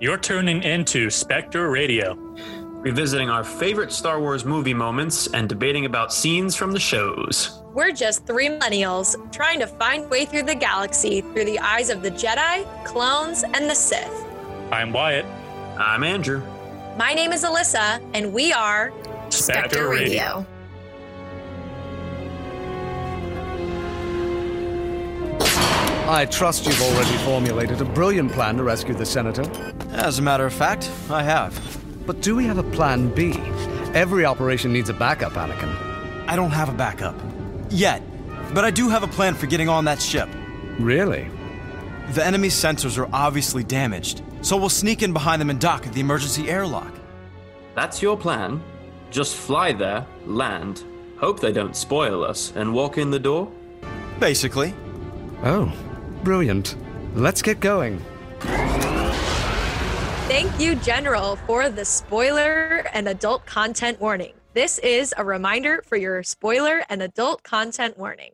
You're tuning into Spectre Radio, revisiting our favorite Star Wars movie moments and debating about scenes from the shows. We're just three millennials trying to find way through the galaxy through the eyes of the Jedi, clones, and the Sith. I'm Wyatt. I'm Andrew. My name is Alyssa, and we are Spectre Radio. I trust you've already formulated a brilliant plan to rescue the Senator. As a matter of fact, I have. But do we have a plan B? Every operation needs a backup, Anakin. I don't have a backup. Yet. But I do have a plan for getting on that ship. Really? The enemy's sensors are obviously damaged, so we'll sneak in behind them and dock at the emergency airlock. That's your plan? Just fly there, land, hope they don't spoil us, and walk in the door? Basically. Oh, brilliant. Let's get going. Thank you, General, for the spoiler and adult content warning. This is a reminder for your spoiler and adult content warning.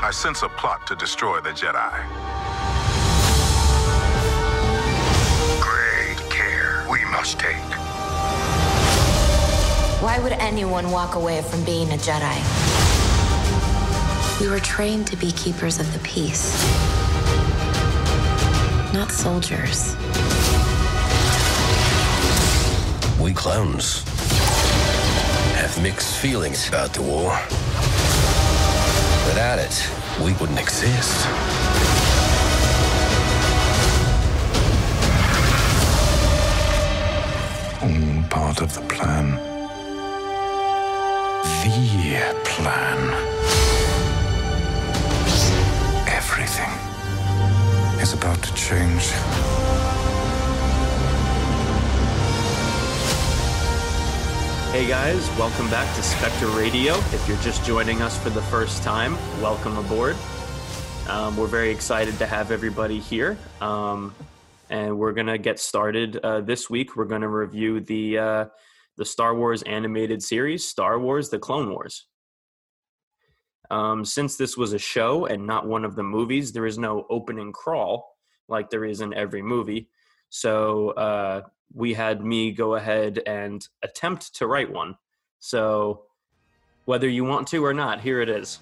I sense a plot to destroy the Jedi. Great care we must take. Why would anyone walk away from being a Jedi? We were trained to be keepers of the peace, not soldiers. We clones have mixed feelings about the war. Without it, we wouldn't exist. All part of the plan. The plan. Everything is about to change. Hey guys, welcome back to Spectre Radio. If you're just joining us for the first time, welcome aboard. Um, we're very excited to have everybody here. Um, and we're gonna get started uh, this week. We're gonna review the uh, the Star Wars animated series, Star Wars: The Clone Wars. Um, since this was a show and not one of the movies, there is no opening crawl like there is in every movie. So uh, we had me go ahead and attempt to write one. So whether you want to or not, here it is.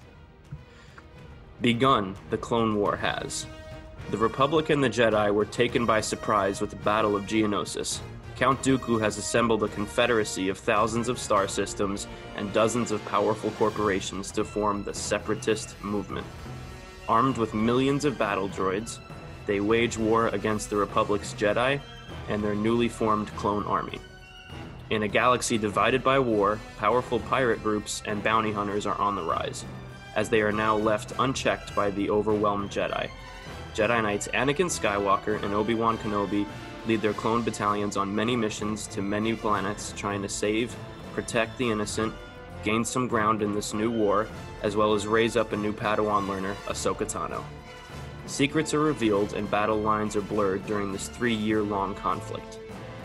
Begun, the Clone War has. The Republic and the Jedi were taken by surprise with the Battle of Geonosis. Count Dooku has assembled a confederacy of thousands of star systems and dozens of powerful corporations to form the Separatist movement. Armed with millions of battle droids, they wage war against the Republic's Jedi and their newly formed clone army. In a galaxy divided by war, powerful pirate groups and bounty hunters are on the rise, as they are now left unchecked by the overwhelmed Jedi. Jedi Knights Anakin Skywalker and Obi Wan Kenobi lead their clone battalions on many missions to many planets, trying to save, protect the innocent, gain some ground in this new war, as well as raise up a new Padawan learner, Ahsoka Tano. Secrets are revealed and battle lines are blurred during this three year long conflict.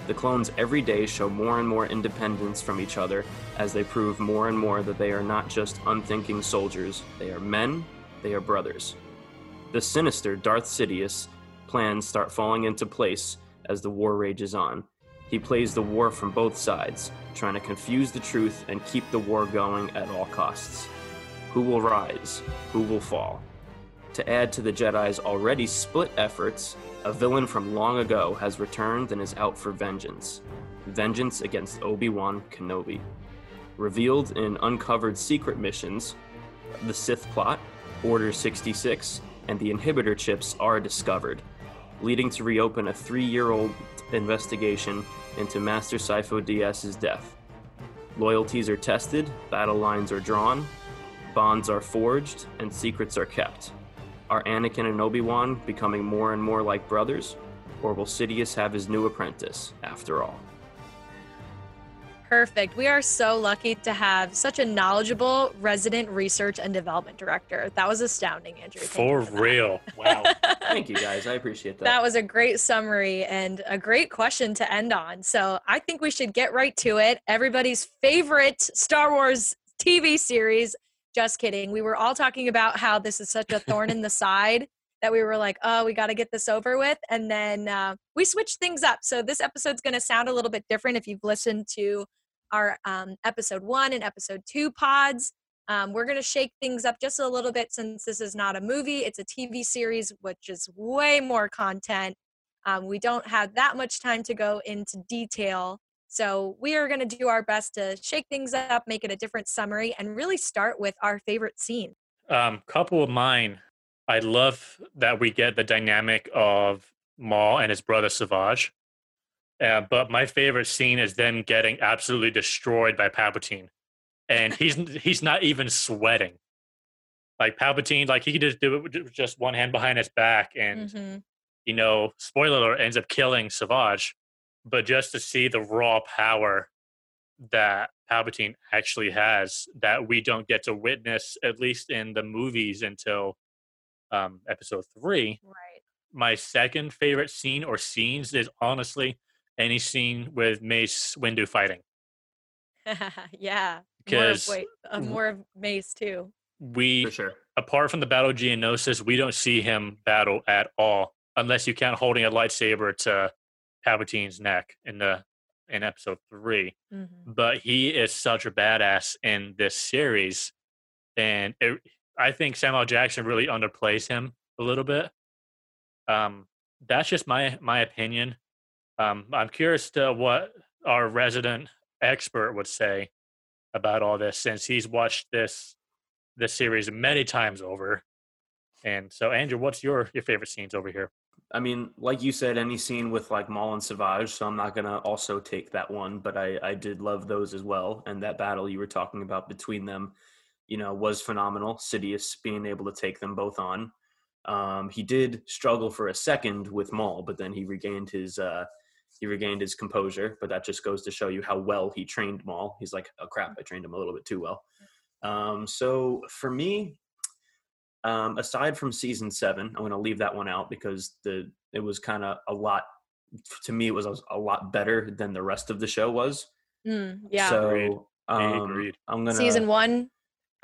The clones every day show more and more independence from each other as they prove more and more that they are not just unthinking soldiers, they are men, they are brothers. The sinister Darth Sidious plans start falling into place as the war rages on. He plays the war from both sides, trying to confuse the truth and keep the war going at all costs. Who will rise? Who will fall? To add to the Jedi's already split efforts, a villain from long ago has returned and is out for vengeance. Vengeance against Obi Wan Kenobi. Revealed in uncovered secret missions, the Sith plot, Order 66, and the inhibitor chips are discovered, leading to reopen a three year old investigation into Master Sifo Dyas's death. Loyalties are tested, battle lines are drawn, bonds are forged, and secrets are kept. Are Anakin and Obi Wan becoming more and more like brothers, or will Sidious have his new apprentice after all? Perfect. We are so lucky to have such a knowledgeable resident research and development director. That was astounding, Andrew. Thank For you that. real. Wow. Thank you guys, I appreciate that. That was a great summary and a great question to end on. So I think we should get right to it. Everybody's favorite Star Wars TV series. Just kidding. We were all talking about how this is such a thorn in the side that we were like, oh, we got to get this over with. And then uh, we switched things up. So this episode's going to sound a little bit different if you've listened to our um, episode one and episode two pods. Um, we're going to shake things up just a little bit since this is not a movie, it's a TV series, which is way more content. Um, we don't have that much time to go into detail. So we are going to do our best to shake things up, make it a different summary, and really start with our favorite scene. Um, couple of mine. I love that we get the dynamic of Maul and his brother Savage. Uh, but my favorite scene is them getting absolutely destroyed by Palpatine, and he's he's not even sweating. Like Palpatine, like he could just do it with just one hand behind his back, and Mm-hmm. you know, spoiler alert, ends up killing Savage. But just to see the raw power that Palpatine actually has, that we don't get to witness, at least in the movies, until um, episode three. Right. My second favorite scene or scenes is honestly any scene with Mace Windu fighting. yeah. More of, Because wait, uh, more of Mace too. we For sure. apart from the battle of Geonosis, we don't see him battle at all, unless you count holding a lightsaber to Palpatine's neck in the in episode 3 Mhm. But he is such a badass in this series, and it, I think Samuel Jackson really underplays him a little bit. Um, that's just my my opinion. Um, I'm curious to what our resident expert would say about all this, since he's watched this this series many times over. And so, Andrew, what's your your favorite scenes over here? I mean, like you said, any scene with like Maul and Savage, so I'm not gonna also take that one, but I I did love those as well, and that battle you were talking about between them, you know, was phenomenal. Sidious being able to take them both on. Um, he did struggle for a second with Maul, but then he regained his uh, he regained his composure. But that just goes to show you how well he trained Maul. He's like, oh crap, I trained him a little bit too well. Um, so for me, um, aside from season seven, I'm going to leave that one out because the it was kind of a lot. To me, it was a lot better than the rest of the show was. Mm, yeah. Agreed. So um, Agreed. I'm gonna season one.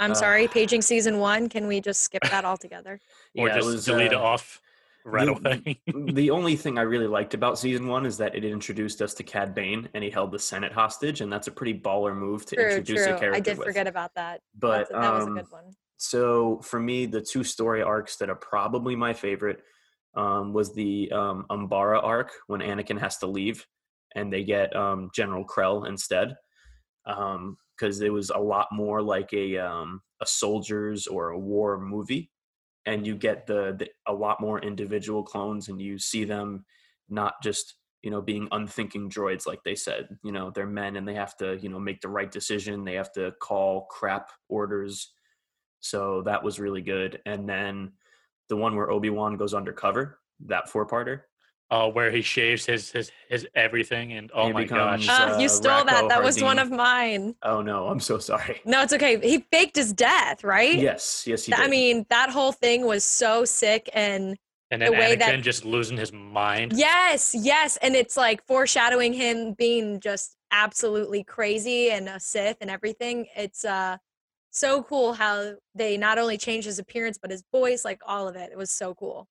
I'm uh, sorry, paging season one. Can we just skip that altogether? Or yeah, just was, delete it uh, off right the- away? the only thing I really liked about season one is that it introduced us to Cad Bane and he held the Senate hostage, and that's a pretty baller move to True, introduce true. a character. I did with. forget about that. But That's- that was a um, good one. so for me, the two story arcs that are probably my favorite um, was the um, Umbara arc when Anakin has to leave and they get um, General Krell instead, because it was a lot more like a um, a soldiers or a war movie, and you get the, the a lot more individual clones, and you see them not just you know being unthinking droids like they said you know they're men and they have to you know make the right decision they have to call crap orders so that was really good. And then the one where Obi Wan goes undercover, that four parter. Oh, where he shaves his his his everything, and oh He my becomes- gosh, Uh, uh, you stole that. Rako That was one of mine. Oh no, I'm so sorry. No, it's okay. He faked his death, right? Yes, yes, he I did. mean, that whole thing was so sick and and then the way Anakin that- just losing his mind. yes, yes, and it's like foreshadowing him being just absolutely crazy and a Sith and everything. It's uh so cool how they not only changed his appearance but his voice, like all of it. It was so cool.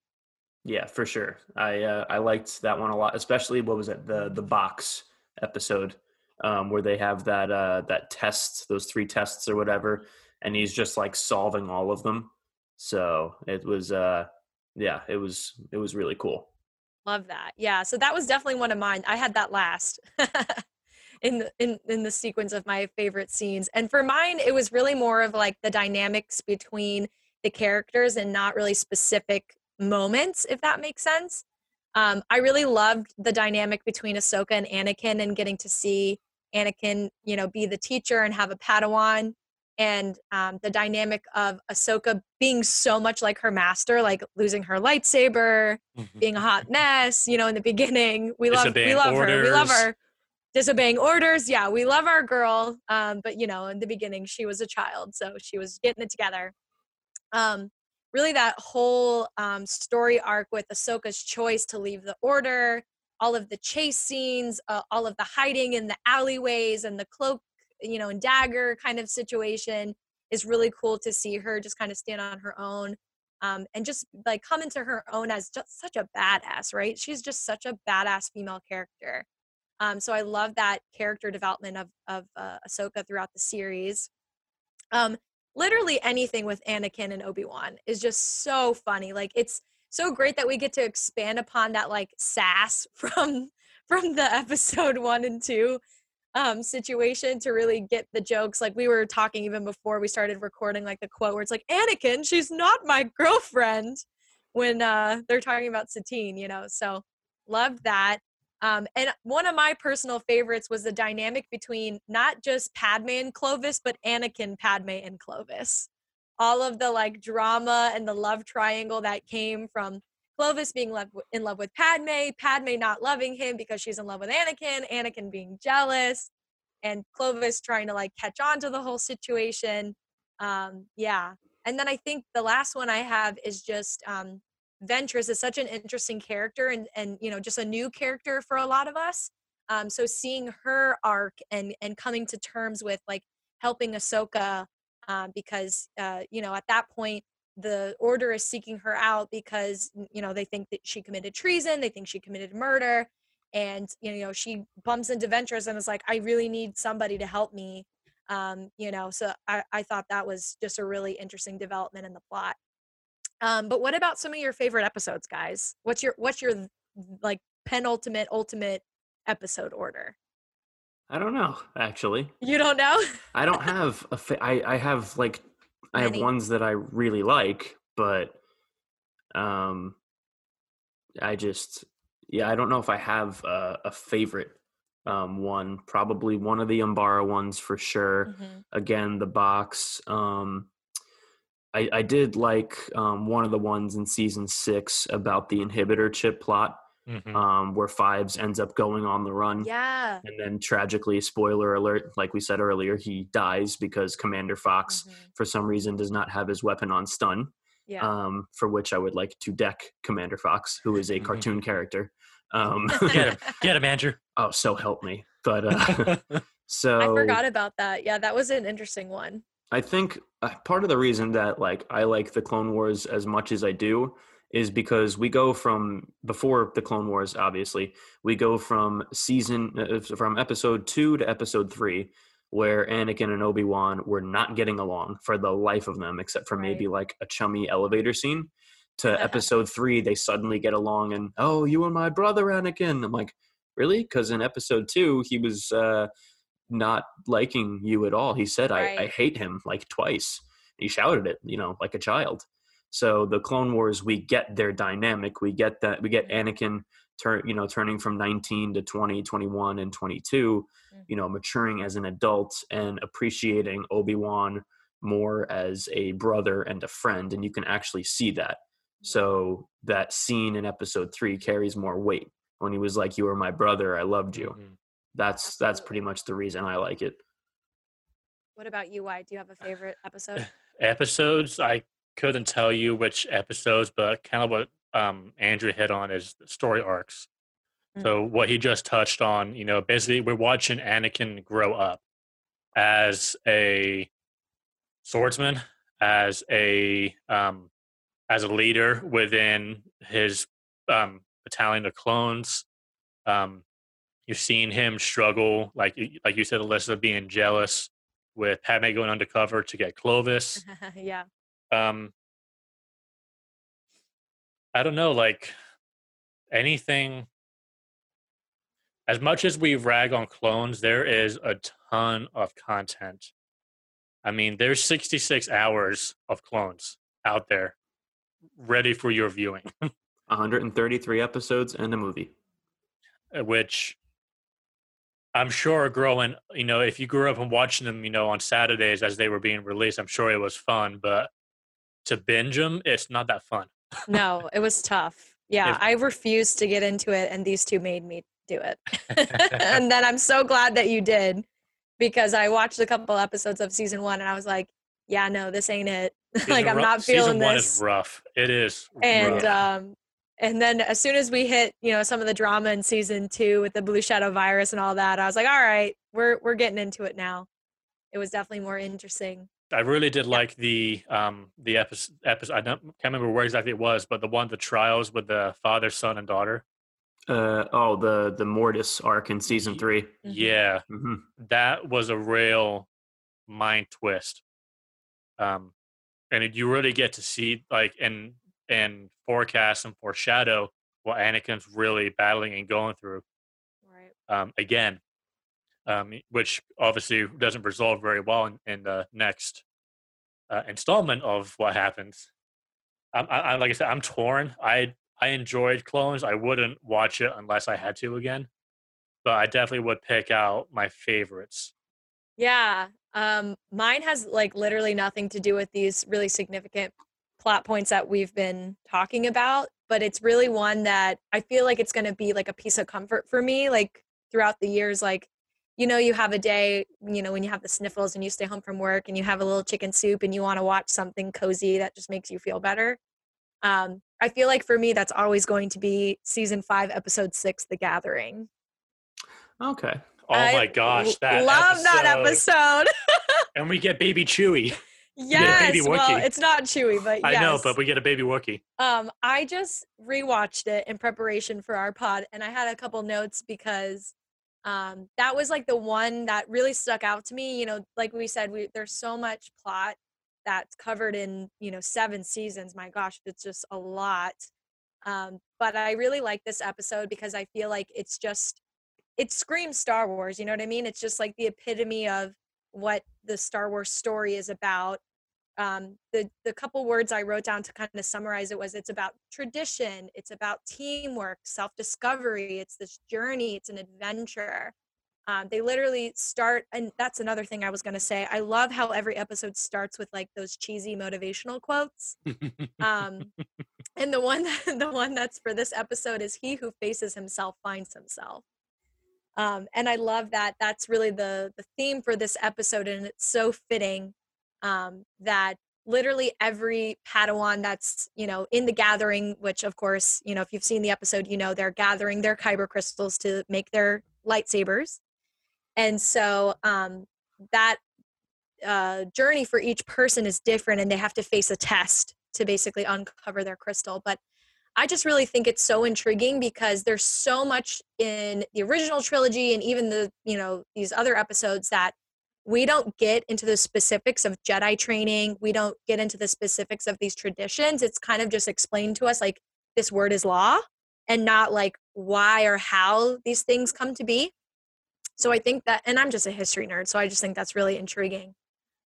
Yeah, for sure. I uh, I liked that one a lot, especially what was it the the box episode um, where they have that uh, that test, those three tests or whatever, and he's just like solving all of them. So it was uh, yeah, it was it was really cool. Love that. Yeah. So that was definitely one of mine. I had that last in in, in the sequence of my favorite scenes. And for mine, it was really more of like the dynamics between the characters and not really specific moments, if that makes sense. Um, I really loved the dynamic between Ahsoka and Anakin and getting to see Anakin, you know, be the teacher and have a Padawan. And um, the dynamic of Ahsoka being so much like her master, like losing her lightsaber, being a hot mess, you know, in the beginning. We love we love her. We love her. Disobeying orders. Yeah, we love our girl. Um, but you know, in the beginning she was a child, so she was getting it together. Um, really that whole um, story arc with Ahsoka's choice to leave the order, all of the chase scenes, uh, all of the hiding in the alleyways and the cloak, you know, and dagger kind of situation is really cool to see her just kind of stand on her own um, and just like come into her own as just such a badass, right? She's just such a badass female character. Um, so I love that character development of of uh, Ahsoka throughout the series. Um, literally anything with Anakin and Obi Wan is just so funny. Like it's so great that we get to expand upon that like sass from from the episode one and two um situation to really get the jokes like we were talking even before we started recording like the quote where it's like anakin she's not my girlfriend when uh they're talking about satine you know so loved that um and one of my personal favorites was the dynamic between not just padme and clovis but anakin padme and clovis all of the like drama and the love triangle that came from Clovis being love, in love with Padme, Padme not loving him because she's in love with Anakin, Anakin being jealous, and Clovis trying to like catch on to the whole situation. Um, yeah. And then I think the last one I have is just um, Ventress is such an interesting character and and you know just a new character for a lot of us. Um, so seeing her arc and and coming to terms with like helping Ahsoka um, because uh, you know at that point the order is seeking her out because you know they think that she committed treason they think she committed murder and you know she bumps into Ventress and is like i really need somebody to help me um you know so i i thought that was just a really interesting development in the plot um but what about some of your favorite episodes guys what's your what's your like penultimate ultimate episode order I don't know, actually. you don't know I don't have a fa- I, I have like I have Many. ones that I really like, but um I just yeah, I don't know if I have a, a favorite um one. Probably one of the Umbara ones for sure. Mhm. Again, the box. Um I, I did like um, one of the ones in season six about the inhibitor chip plot, Mhm. um, where Fives ends up going on the run. yeah And then tragically, spoiler alert, like we said earlier, he dies because Commander Fox, Mhm. for some reason, does not have his weapon on stun. yeah Um, for which I would like to deck Commander Fox, who is a Mhm. cartoon character. Um, Get him, get him, Andrew. oh, so help me! But uh, so i forgot about that yeah that was an interesting one I think uh, part of the reason that like I like the Clone Wars as much as I do is because we go from before the Clone Wars, obviously, we go from season uh, from episode two to episode three, where Anakin and Obi Wan were not getting along for the life of them, except for maybe like a chummy elevator scene. To episode three, they suddenly get along, and oh, you and my brother Anakin. I'm like, really? Because in episode two, he was. uh not liking you at all. He said, I, I hate him like twice. He shouted it, you know, like a child. So the Clone Wars, we get their dynamic. We get that. We get mm-hmm. Anakin turn, you know, turning from 19 to 20, 21, and 22. You know, mm-hmm. maturing as an adult and appreciating Obi Wan more as a brother and a friend, and you can actually see that. Mm-hmm. So that scene in Episode three carries more weight when he was like, "You were my brother. I loved you." Mhm. That's that's pretty much the reason I like it. what about you why do you have a favorite episode Episodes, I couldn't tell you which episodes, but kind of what um, Andrew hit on is the story arcs. Mm. So what he just touched on, you know, basically we're watching Anakin grow up as a swordsman, as a um, as a leader within his um, battalion of clones. Um, you've seen him struggle, like like you said, Alyssa being jealous with Padme going undercover to get Clovis. yeah Um, I don't know, like anything. As much as we rag on clones, there is a ton of content. I mean, there's 66 hours of clones out there ready for your viewing, 133 episodes and a movie. uh, which I'm sure growing, you know, if you grew up and watching them, you know, on Saturdays as they were being released, I'm sure it was fun, but to binge them, it's not that fun. no it was tough yeah If- i refused to get into it and these two made me do it and then i'm so glad that you did because i watched a couple episodes of season one and i was like yeah no this ain't it like i'm ru- not feeling season one this is rough. It is and rough. um and then as soon as we hit you know some of the drama in season two with the blue shadow virus and all that i was like all right we're we're getting into it now it was definitely more interesting I really did like the um the episode episode. I don't, can't remember where exactly it was, but the one the trials with the father, son, and daughter. Uh, oh, the the Mortis arc in season Ye- three. Mhm. Yeah, hmm that was a real mind twist. Um, and it- you really get to see like and and forecast and foreshadow what Anakin's really battling and going through. Right. um, again, um, which obviously doesn't resolve very well in, in the next uh, installment of what happens. I'm, I, I, like I said, I'm torn. I I enjoyed Clones. I wouldn't watch it unless I had to again, but I definitely would pick out my favorites. Yeah. Um, mine has like literally nothing to do with these really significant plot points that we've been talking about, but it's really one that I feel like it's going to be like a piece of comfort for me, like throughout the years. Like, you know, you have a day, you know, when you have the sniffles and you stay home from work and you have a little chicken soup and you want to watch something cozy that just makes you feel better. Um, I feel like for me, that's always going to be season five, episode six, The Gathering. Okay. Oh I my gosh, that I love that episode. episode. And we get baby Chewie. Yes, baby well, it's not Chewie, but I know, but we get a baby Wookie. um, I just rewatched it in preparation for our pod, and I had a couple notes because um, that was like the one that really stuck out to me. You know, like we said, we there's so much plot that's covered in you know seven seasons. My gosh, it's just a lot. Um, but I really like this episode because I feel like it's just it screams Star Wars. You know what I mean? It's just like the epitome of what the Star Wars story is about. Um, the the couple words I wrote down to kind of summarize it was it's about tradition, it's about teamwork, self discovery, it's this journey, it's an adventure. Um, they literally start, and that's another thing I was going to say. I love how every episode starts with like those cheesy motivational quotes. Um, and the one the one that's for this episode is he who faces himself finds himself. Um, and I love that. That's really the the theme for this episode, and it's so fitting um, that literally every Padawan that's you know in the gathering, which of course you know if you've seen the episode, you know they're gathering their kyber crystals to make their lightsabers, and so um, that uh, journey for each person is different, and they have to face a test to basically uncover their crystal. But I just really think it's so intriguing because there's so much in the original trilogy and even the you know these other episodes that we don't get into the specifics of Jedi training. We don't get into the specifics of these traditions. It's kind of just explained to us like this word is law and not like why or how these things come to be. So I think that, and I'm just a history nerd, so I just think that's really intriguing.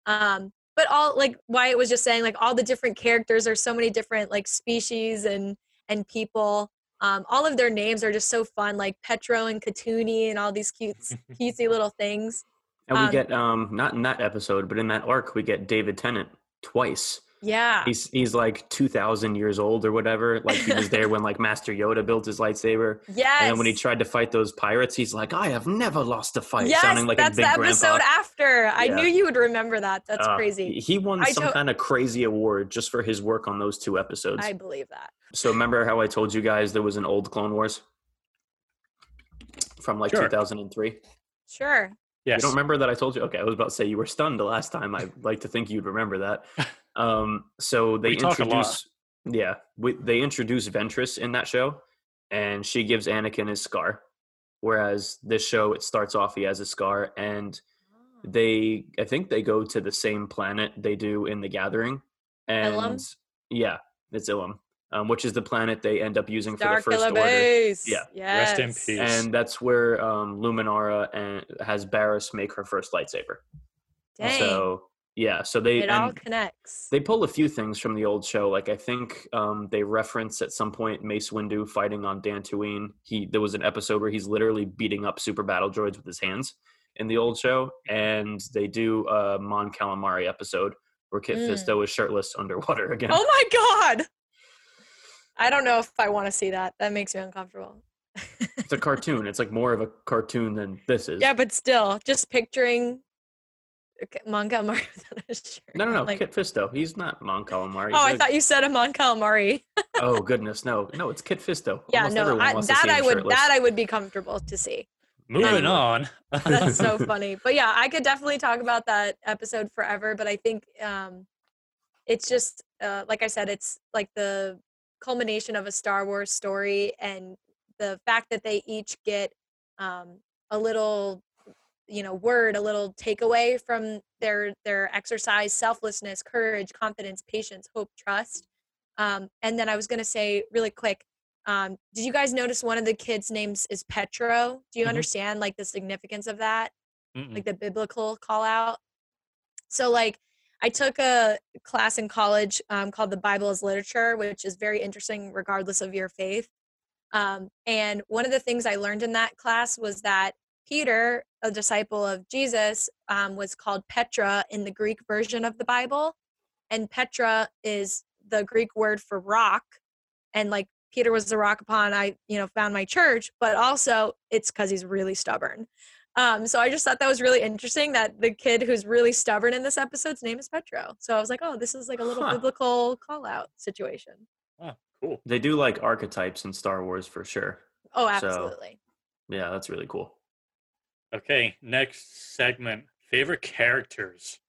Um, but all like Wyatt was just saying, like all the different characters, there's so many different like species and and people. Um, all of their names are just so fun, like Petro and Katooni and all these cute, cutesy little things. And we Um, get um not in that episode, but in that arc, we get David Tennant twice. Yeah. He's he's like two thousand years old or whatever. Like he was there when like Master Yoda built his lightsaber. Yes. And then when he tried to fight those pirates, he's like, "I have never lost a fight," yes, sounding like that's a big the episode grandpa. after. I knew you would remember that. That's Uh, crazy. He won I some to- kind of crazy award just for his work on those two episodes. I believe that. So remember how I told you guys there was an old Clone Wars from like Sure. 2003? Sure. Yes. You don't remember that I told you? Okay, I was about to say you were stunned the last time. I'd like to think you'd remember that. Um, so they We talk a lot. introduce, yeah, we, they introduce Ventress in that show, and she gives Anakin his scar. Whereas this show, it starts off he has a scar, and they, I think they go to the same planet they do in the Gathering, and Ilum? yeah, it's Ilum, um, which is the planet they end up using for Star the first Killer order. Base. Yeah. Yes. Rest in peace. And that's where um, Luminara and has Barriss make her first lightsaber. Dang. So yeah, so they it all connects. they pull a few things from the old show. Like I think um, they reference at some point Mace Windu fighting on Dantooine. He there was an episode where he's literally beating up super battle droids with his hands in the old show, and they do a Mon Calamari episode where Kit Mm. Fisto is shirtless underwater again. Oh my god. I don't know if I want to see that. That makes me uncomfortable. It's a cartoon. It's like more of a cartoon than this is. Yeah, but still, just picturing okay, Mon Calamari without a shirt. No, no, no. Like, Kit Fisto. He's not Mon Calamari. oh, I thought you said a Mon Calamari. Oh goodness, no, no, it's Kit Fisto. Yeah, Almost no, I, that I would shirtless. that I would be comfortable to see. Moving on. That's so funny. But yeah, I could definitely talk about that episode forever. But I think um, it's just uh, like I said, it's like the culmination of a Star Wars story, and the fact that they each get um, a little, you know, word, a little takeaway from their their exercise: selflessness, courage, confidence, patience, hope, trust. Um, and then I was gonna say really quick. Um, did you guys notice one of the kids' names is Petro? Do you Mhm. understand like the significance of that? Mm-mm. like the biblical call out. So like I took a class in college um, called the Bible as Literature, which is very interesting regardless of your faith. Um, and one of the things I learned in that class was that Peter, a disciple of Jesus, um, was called Petra in the Greek version of the Bible, and Petra is the Greek word for rock, and like Peter was the rock upon I, you know, found my church, but also it's because he's really stubborn. Um, so I just thought that was really interesting that the kid who's really stubborn in this episode's name is Petro. So I was like, oh, this is like a little Huh. biblical call out situation. Oh, cool. They do like archetypes in Star Wars for sure. Oh, So- absolutely. Yeah, that's really cool. Okay, next segment. Favorite characters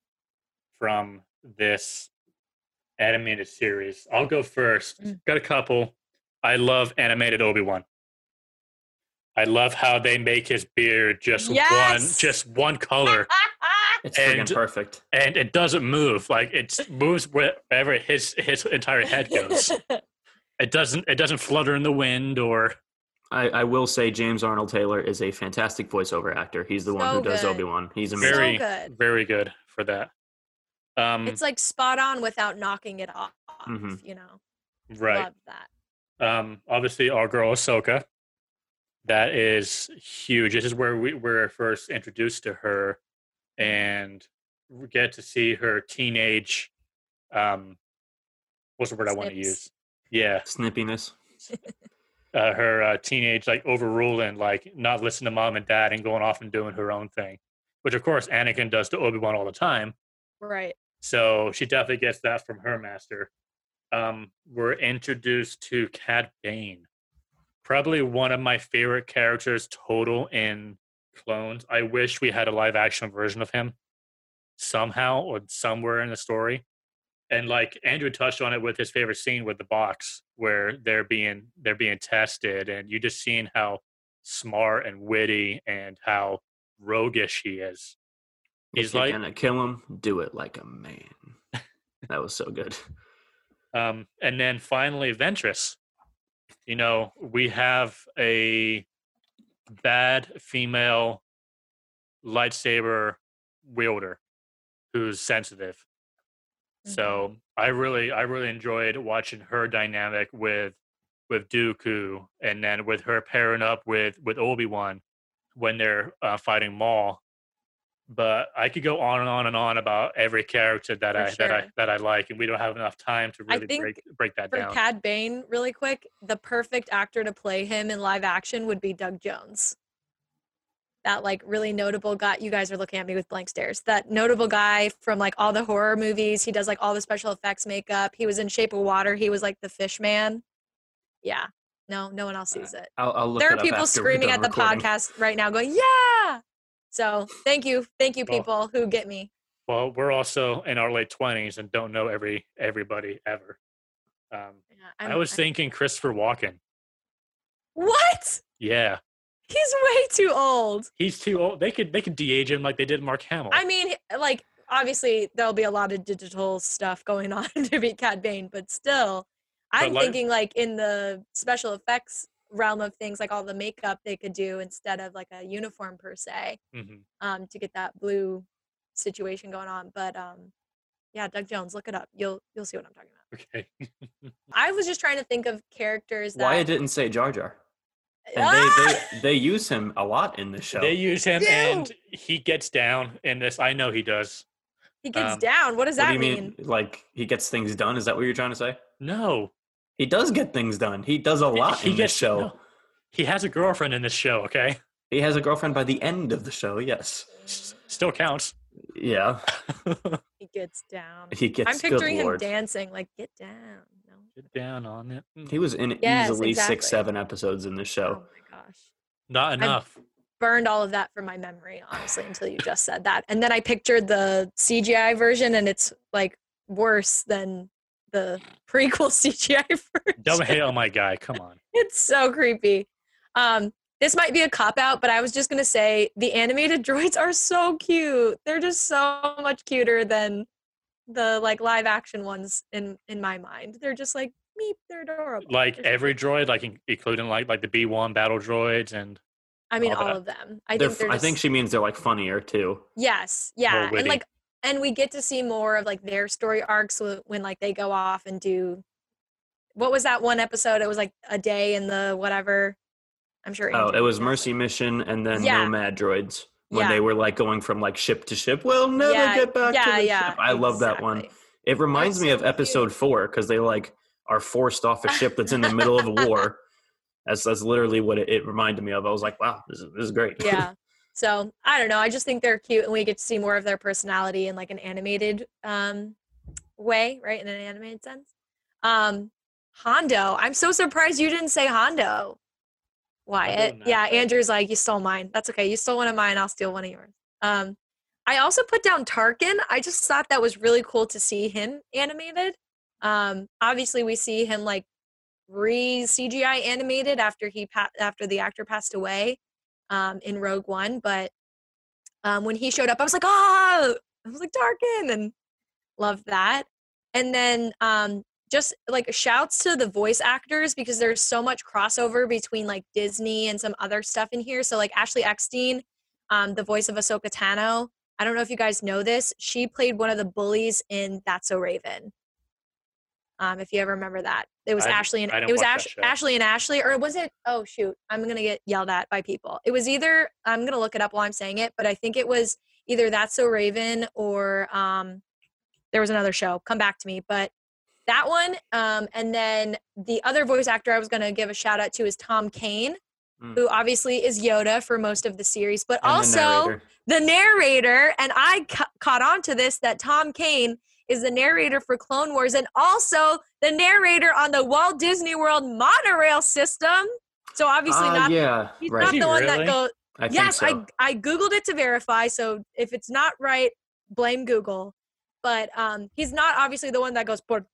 from this animated series. I'll go first. Mm. Got a couple. I love animated Obi Wan. I love how they make his beard just one, just one color, It's And- freaking perfect. and it doesn't move. Like it moves wherever his his entire head goes. It doesn't. It doesn't flutter in the wind or. I, I will say James Arnold Taylor is a fantastic voiceover actor. He's the one So who does. Obi Wan. He's So amazing. Very, good. very good for that. Um, it's like spot on without knocking it off. Mhm. You know, right. love that. um, obviously our girl Ahsoka. That is huge. This is where we were first introduced to her, and we get to see her teenage. Um, what's the word I want to use? Yeah, Snippiness. uh, her uh, teenage like overruling, like not listening to mom and dad and going off and doing her own thing, which of course Anakin does to Obi Wan all the time. Right. So she definitely gets that from her master. Um, we're introduced to Cad Bane, probably one of my favorite characters total in clones. I wish we had a live action version of him somehow or somewhere in the story. And like Andrew touched on it with his favorite scene with the box where they're being they're being tested and you just seeing how smart and witty and how roguish he is. He's if like gonna kill him, do it like a man. that was so good. Um, and then finally, Ventress. You know, we have a bad female lightsaber wielder who's sensitive. So I really, I really enjoyed watching her dynamic with with Dooku, and then with her pairing up with with Obi Wan when they're uh, fighting Maul. But I could go on and on and on about every character that For I that I that I like, and we don't have enough time to really break break that For down. Cad Bane, really quick, the perfect actor to play him in live action would be Doug Jones. That like really notable guy. You guys are looking at me with blank stares. That notable guy from like all the horror movies. He does like all the special effects makeup. He was in Shape of Water. He was like the fish man. Yeah. No, no one else uh, sees it. I'll, I'll look There it are people screaming at the recording. podcast right now going, yeah. So thank you. Thank you, Well- people who get me. well, we're also in our late twenties and don't know every everybody ever. Um, Yeah, i was I'm- thinking Christopher Walken. What? Yeah, He's way too old. he's too old. They could they could de-age him like they did Mark Hamill. I mean, like obviously there'll be a lot of digital stuff going on to be Cad Bane, but still, I'm like- thinking like in the special effects realm of things, like all the makeup they could do instead of like a uniform per se, Mhm. um, to get that blue situation going on. But um, yeah, Doug Jones, look it up. You'll you'll see what I'm talking about. Okay. I was just trying to think of characters that Why I didn't say Jar Jar. And Ah! they, they they use him a lot in the show. They use him Ew. and he gets down in this. I know he does. he gets um, down. What does what that do you mean? mean? Like he gets things done? Is that what you're trying to say? No, He does get things done. He does a lot he in gets this show. no. He has a girlfriend in this show. Okay, He has a girlfriend by the end of the show. Yes. S- still counts. Yeah. He gets down. He gets. I'm picturing good him Lord. dancing. Like get down. No. Get down on it. Mm. He was in Yes, easily exactly. six, seven episodes in this show. Oh my gosh. Not enough. burned all of that from my memory, honestly, until you just said that. And then I pictured the CGI version, and it's like worse than the prequel CGI version. Don't hate on my guy. Come on. It's so creepy. Um, this might be a cop out, but I was just gonna say the animated droids are so cute. They're just so much cuter than the like live action ones in in my mind. They're just like meep. They're adorable. Like every droid, like including like like the B one battle droids and I mean, all all of them. I They're think f- they're. I Just, think she means they're like funnier too. Yes, yeah, and like, and we get to see more of like their story arcs when like they go off and do. What was that one episode? It was like a day in the whatever. I'm sure. Oh, it was. Mercy Mission and then Yeah. Nomad droids when Yeah. they were like going from like ship to ship. We'll never Yeah, get back yeah, to the yeah, ship. I love that one. It reminds me of episode four because they like are forced off a ship that's in the middle of a war. That's that's literally what it, it reminded me of. I was like, wow, this is, this is great. yeah. So I don't know. I just think they're cute, and we get to see more of their personality in like an animated um, way, right? In an animated sense. Um, Hondo. I'm so surprised you didn't say Hondo. Wyatt. Yeah. Andrew's like, you stole mine. That's okay. You stole one of mine. I'll steal one of yours. Um, I also put down Tarkin. I just thought that was really cool to see him animated. Um, obviously, we see him like re CGI animated after he pa- after the actor passed away um, in Rogue One. But um, when he showed up, I was like, oh, I was like Tarkin, and loved that. And then um, just like shouts to the voice actors because there's so much crossover between like Disney and some other stuff in here. So like Ashley Eckstein, um, the voice of Ahsoka Tano. I don't know if you guys know this. She played one of the bullies in That's So Raven. Um, if you ever remember that, it was I- Ashley and it was Ash. Ashley and Ashley, or was it? Oh shoot, I'm gonna get yelled at by people. It was either I'm gonna look it up while I'm saying it, but I think it was either That's So Raven or um, there was another show. Come back to me, but that one. Um, and then the other voice actor I was gonna give a shout out to is Tom Kane, Mm. who obviously is Yoda for most of the series, but And the also narrator. the narrator, and I ca- caught on to this that Tom Kane is the narrator for Clone Wars and also the narrator on the Walt Disney World monorail system. So obviously Ah, not yeah, he's right. not Is the he one that goes I yes, so. I I googled it to verify. So if it's not right, blame Google. But um, he's not obviously the one that goes por,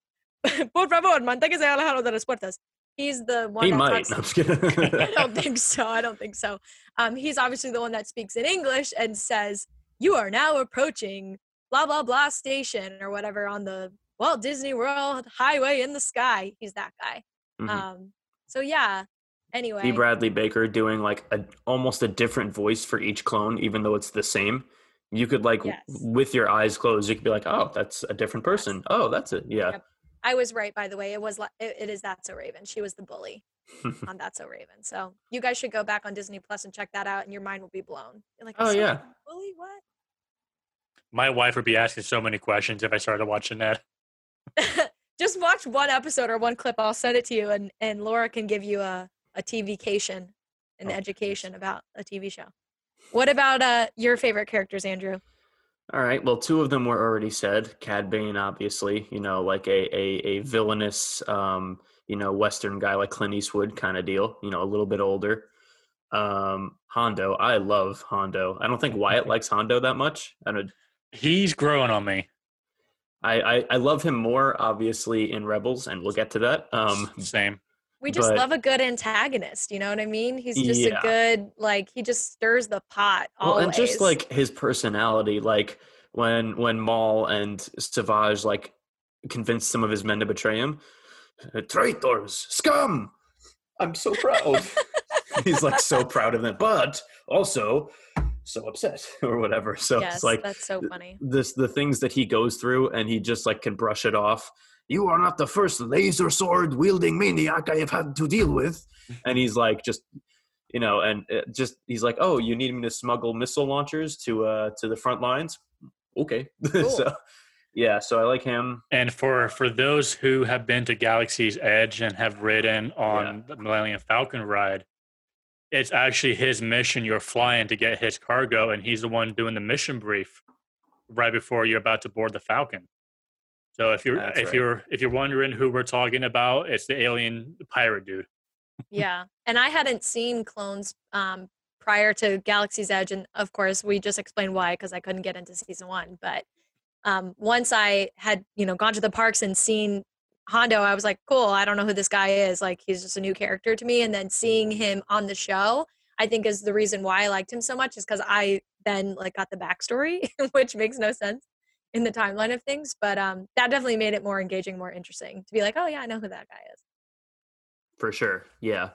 por favor, manténgase alejado de las puertas. He's the one he that might. talks- No, I'm just kidding. I don't think so. I don't think so. Um, he's obviously the one that speaks in English and says, "You are now approaching blah blah blah station or whatever on the Walt Disney World Highway in the sky." He's that guy. Mhm. Um, so yeah. Anyway, Dee Bradley Baker doing like a almost a different voice for each clone, even though it's the same. You could like Yes. with your eyes closed, you could be like, "Oh, that's a different person." Oh, that's it. Yeah. Yep. I was right, by the way. It was li- it, it is That's So Raven. She was the bully on That's So Raven. So you guys should go back on Disney Plus and check that out, and your mind will be blown. You're like, Oh, yeah. bully what? My wife would be asking so many questions if I started watching that. just watch one episode or one clip. I'll send it to you, and and Laura can give you a a TV cation, an Oh, education about a TV show. What about uh your favorite characters, Andrew? All right. Well, two of them were already said. Cad Bane, obviously, you know, like a a, a villainous, um, you know, Western guy like Clint Eastwood kind of deal. You know, a little bit older. Um, Hondo, I love Hondo. I don't think Wyatt likes Hondo that much. I don't. He's growing on me. I, I I love him more, obviously, in Rebels, and we'll get to that. Um, Same. We just But- love a good antagonist. You know what I mean? He's just Yeah. a good like he just stirs the pot. Well, and just like his personality, like when when Maul and Savage like convinced some of his men to betray him, "Uh, traitors, scum. I'm so proud. He's like so proud of them, but also so upset or whatever. So yes, it's like that's so funny. this the things that he goes through, and he just like can brush it off. You are not the first laser sword wielding maniac I have had to deal with, and he's like just you know, and it just he's like, "Oh, you need me to smuggle missile launchers to uh to the front lines?" Okay, so yeah, so I like him. And for for those who have been to Galaxy's Edge and have ridden on the Millennium Falcon ride, it's actually his mission. You're flying to get his cargo, and he's the one doing the mission brief right before you're about to board the Falcon. So if you're That's if right. you're if you're wondering who we're talking about, it's the alien pirate dude. yeah, and I hadn't seen clones um prior to Galaxy's Edge, and of course we just explained why because I couldn't get into season one. But um, once I had you know gone to the parks and seen Hondo, I was like, cool. I don't know who this guy is. Like he's just a new character to me. And then seeing him on the show, I think is the reason why I liked him so much is because I then like got the backstory, which makes no sense in the timeline of things. But um, that definitely made it more engaging, more interesting to be like, oh yeah, I know who that guy is. For sure. Yeah.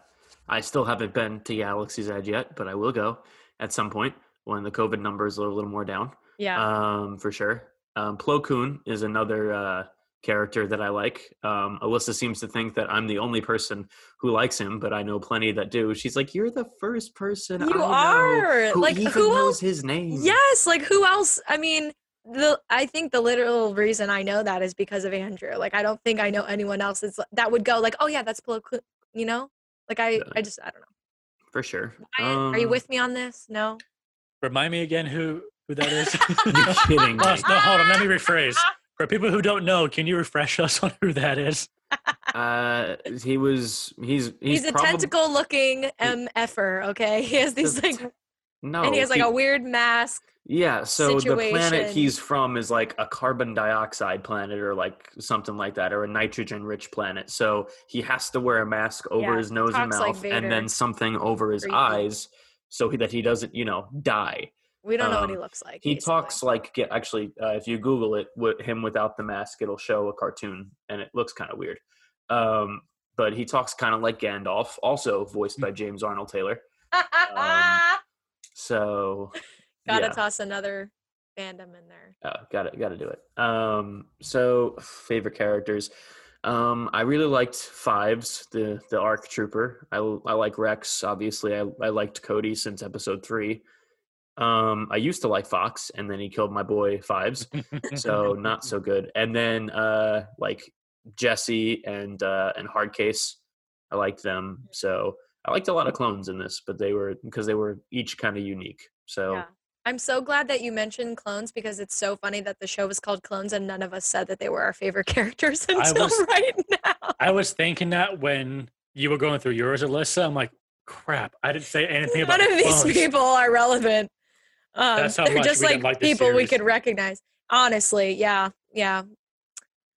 I still haven't been to Galaxy's Edge yet, but I will go at some point when the COVID numbers are a little more down. Yeah. Um, for sure. Um, Plo Koon is another uh, character that I like. Um, Alyssa seems to think that I'm the only person who likes him, but I know plenty that do. She's like, "You're the first person You I know are! who Like, even who knows else- his name." Yes, like who else? I mean, the I think the literal reason I know that is because of Andrew. Like I don't think I know anyone else that's that would go like, oh yeah, that's Plo Koon," you know? Like I, Yeah. I just I don't know. for sure. Ryan, are you Um, with me on this? No. Remind me again who who that is. You're kidding me. Oh, no, hold on. Let me rephrase. For people who don't know, can you refresh us on who that is? Uh, he was. He's. He's, He's, a probab- tentacle looking MFer, okay? He has these The like No, and he has like a weird mask. Yeah, so the planet he's from is like a carbon dioxide planet or like something like that, or a nitrogen rich planet. So he has to wear a mask over Yeah, his nose and talks like mouth and then something over his Creepy. eyes so he- that he doesn't, you know, die. We don't know what he Um, looks like. He basically. talks like get actually uh, if you Google it with him without the mask, it'll show a cartoon and it looks kind of weird. Um, but he talks kind of like Gandalf, also voiced by James Arnold Taylor. So Gotta yeah. toss another fandom in there. Oh, got it, got to do it. Um, so favorite characters. Um, I really liked Fives, the the Arc Trooper. I I like Rex. Obviously, I I liked Cody since episode three. Um, I used to like Fox, and then he killed my boy Fives, so not so good. And then uh, like Jesse and uh, and Hardcase, I liked them. So I liked a lot of clones in this, but they were because they were each kind of unique. So Yeah. I'm so glad that you mentioned clones because it's so funny that the show was called Clones and none of us said that they were our favorite characters until was- right now. I was thinking that when you were going through yours, Alyssa. I'm like, crap, I didn't say anything about None the of these clones. people are relevant. Um, That's how they're much just we like, like people we could recognize. Honestly, yeah, yeah.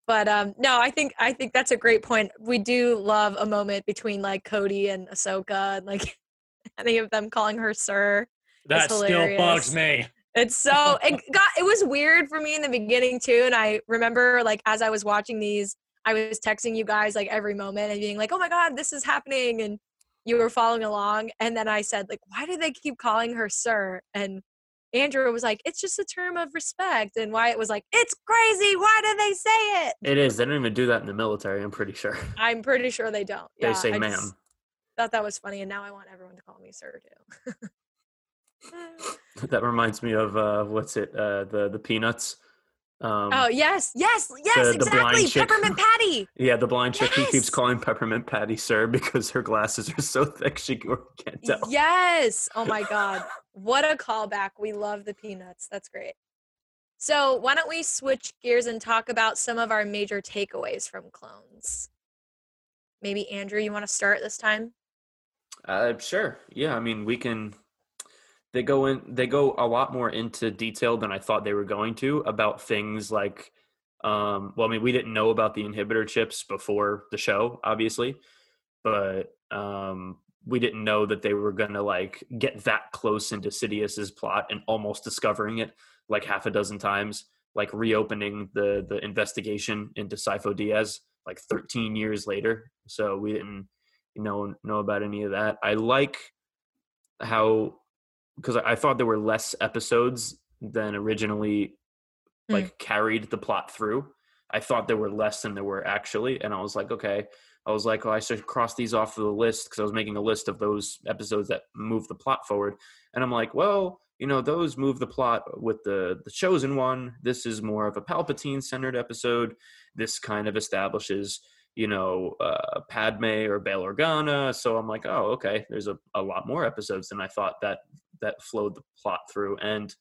But um, no, I think I think that's a great point. We do love a moment between like Cody and Ahsoka, and like any of them calling her sir. That still bugs me. It's so it got it was weird for me in the beginning too. And I remember like as I was watching these, I was texting you guys like every moment and being like, Oh my god, this is happening and you were following along. And then I said, like, why do they keep calling her sir? And Andrew was like, It's just a term of respect. And Wyatt was like, It's crazy. Why do they say it? it is. They don't even do that in the military. I'm pretty sure. I'm pretty sure they don't. They Yeah, say I ma'am. Thought that was funny, and now I want everyone to call me sir too. that reminds me of uh, what's it? Uh, the the peanuts. Um, oh yes, yes, yes, the- exactly. chick. Peppermint Patty. yeah, the blind chick who keeps calling Peppermint Patty sir because her glasses are so thick she can't tell. Yes. Oh my God. What a callback. We love the peanuts. That's great. So, why don't we switch gears and talk about some of our major takeaways from clones? Maybe, Andrew, you want to start this time? Uh, sure. Yeah, I mean, we can. They go in. They go a lot more into detail than I thought they were going to about things like. Um, well, I mean, we didn't know about the inhibitor chips before the show, obviously, but um, we didn't know that they were gonna like get that close into Sidious's plot and almost discovering it like half a dozen times, like reopening the the investigation into Sifo-Dyas like 13 years later. So we didn't know know about any of that. I like how because I thought there were less episodes than originally Hmm. like carried the plot through. I thought there were less than there were actually, and I was like, okay. I was like, oh, I should cross these off the list because I was making a list of those episodes that move the plot forward, and I'm like, well, you know, those move the plot with the the chosen one. This is more of a Palpatine centered episode. This kind of establishes you know, uh, Padme or Bail Organa. So I'm like, oh, okay, there's a, a lot more episodes than I thought that that flowed the plot through, and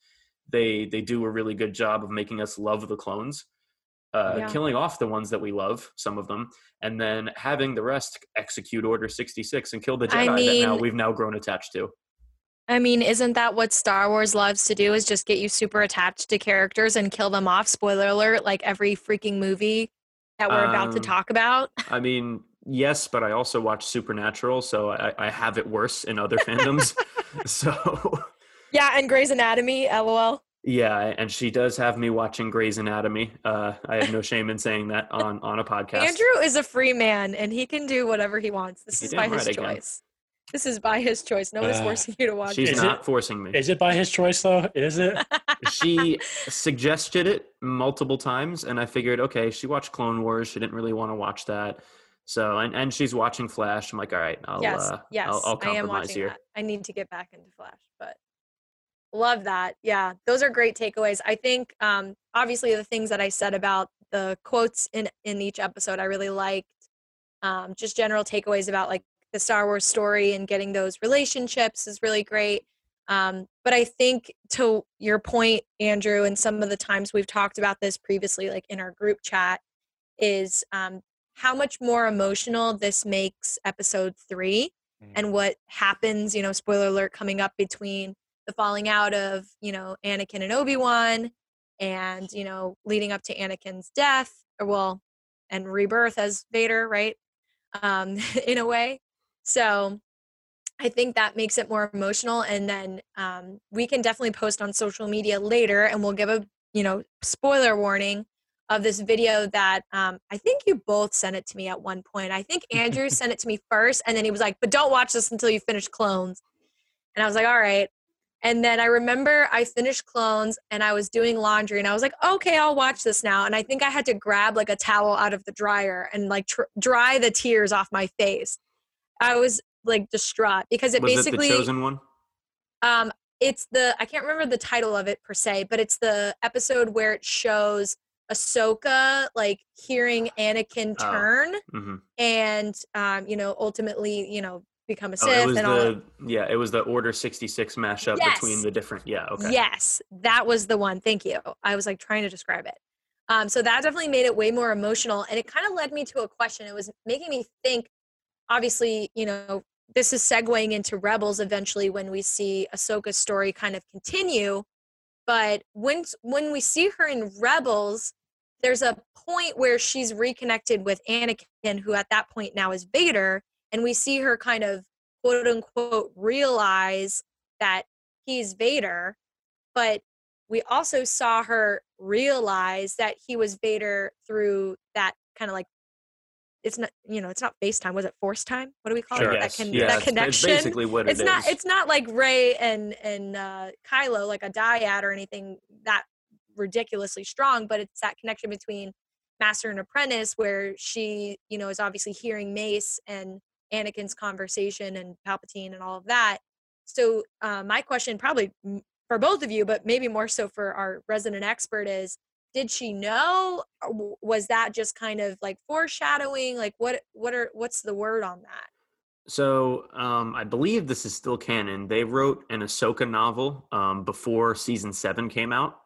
they they do a really good job of making us love the clones, uh, Yeah. killing off the ones that we love, some of them, and then having the rest execute Order 66 and kill the I Jedi that now we've now grown attached to. I mean, isn't that what Star Wars loves to do? Is just get you super attached to characters and kill them off? Spoiler alert! Like every freaking movie that we're about to Um, talk about. I mean, yes, but I also watch Supernatural, so I, I have it worse in other fandoms. so Yeah, and Grey's Anatomy. LOL. yeah, and she does have me watching Grey's Anatomy. Uh, I have no shame in saying that on on a podcast. Andrew is a free man, and he can do whatever he wants. This You is by his right again. choice. This is by his choice. No one's Uh, forcing you to watch She's it. Is not it- forcing me. Is it by his choice though? Is it? she suggested it multiple times and i figured okay she watched clone wars she didn't really want to watch that so and, and she's watching flash i'm like all right i'll yes, uh, yes, I'll, I'll I am compromise watching here that. I need to get back into Flash, but love that. Yeah, those are great takeaways. I think, um, obviously, the things that I said about the quotes in in each episode, I really liked. Um, just general takeaways about like the Star Wars story and getting those relationships is really great. Um, but I think to your point, Andrew, and some of the times we've talked about this previously, like in our group chat, is um, how much more emotional this makes episode three and what happens, you know, spoiler alert coming up between the falling out of, you know, Anakin and Obi-Wan and, you know, leading up to Anakin's death or well, and rebirth as Vader, right? Um, in a way. So I think that makes it more emotional. And then um, we can definitely post on social media later and we'll give a, you know, spoiler warning of this video that um, I think you both sent it to me at one point. I think Andrew sent it to me first, and then he was like, "But don't watch this until you finish Clones." And I was like, "All right." And then I remember I finished Clones, and I was doing laundry, and I was like, "Okay, I'll watch this now." And I think I had to grab like a towel out of the dryer and like tr- dry the tears off my face. I was like distraught because it was basically it the chosen one um, it's the I can't remember the title of it per se, but it's the episode where it shows Ahsoka like hearing Anakin Oh. turn hmm and um, you know ultimately you know become a oh, it Sith was and all. the yeah it was the order 66 mashup Yes. between the different yeah okay Yes, that was the one. Thank you. I was like trying to describe it. Um, so that definitely made it way more emotional, and it kind of led me to a question. It was making me think. Obviously, you know, this is segueing into Rebels eventually when we see Ahsoka's story kind of continue. But when when we see her in Rebels, there's a point where she's reconnected with Anakin, who at that point now is Vader, and we see her kind of quote unquote realize that he's Vader, but we also saw her realize that he was Vader through that kind of like it's not you know it's not FaceTime was it Force time what do we call Sure. it yes. that, con- yeah, that it's- connection it's basically what it's it not is. it's not like Rey and and uh, Kylo like a dyad or anything that ridiculously strong, but it's that connection between master and apprentice where she you know is obviously hearing Mace and Anakin's conversation and Palpatine and all of that. So uh, my question, probably for both of you, but maybe more so for our resident expert, is: Did she know? Was that just kind of like foreshadowing? Like what? What are? What's the word on that? So um, I believe this is still canon. They wrote an Ahsoka novel um, before season seven came out,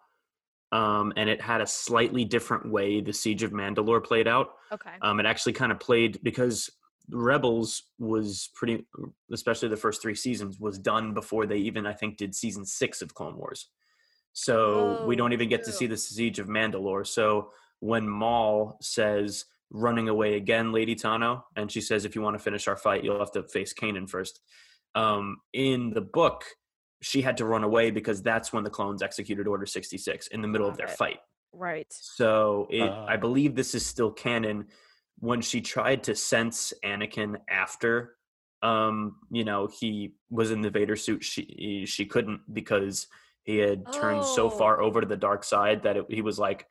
um, and it had a slightly different way the Siege of Mandalore played out. Okay. Um, it actually kind of played because Rebels was pretty, especially the first three seasons, was done before they even I think did season six of Clone Wars. So we Oh, don't even get to see the Siege of Mandalore. So when Maul says running away again, Lady Tano, and she says if you want to finish our fight, you'll have to face Kanan first. Um, in the book, she had to run away because that's when the clones executed Order 66 in the middle of their it. fight. Right. So it, I Ah. believe this is still canon. When she tried to sense Anakin after, um, you know, he was in the Vader suit, she she couldn't because he had turned so far Oh. over to the dark side that it, he was like,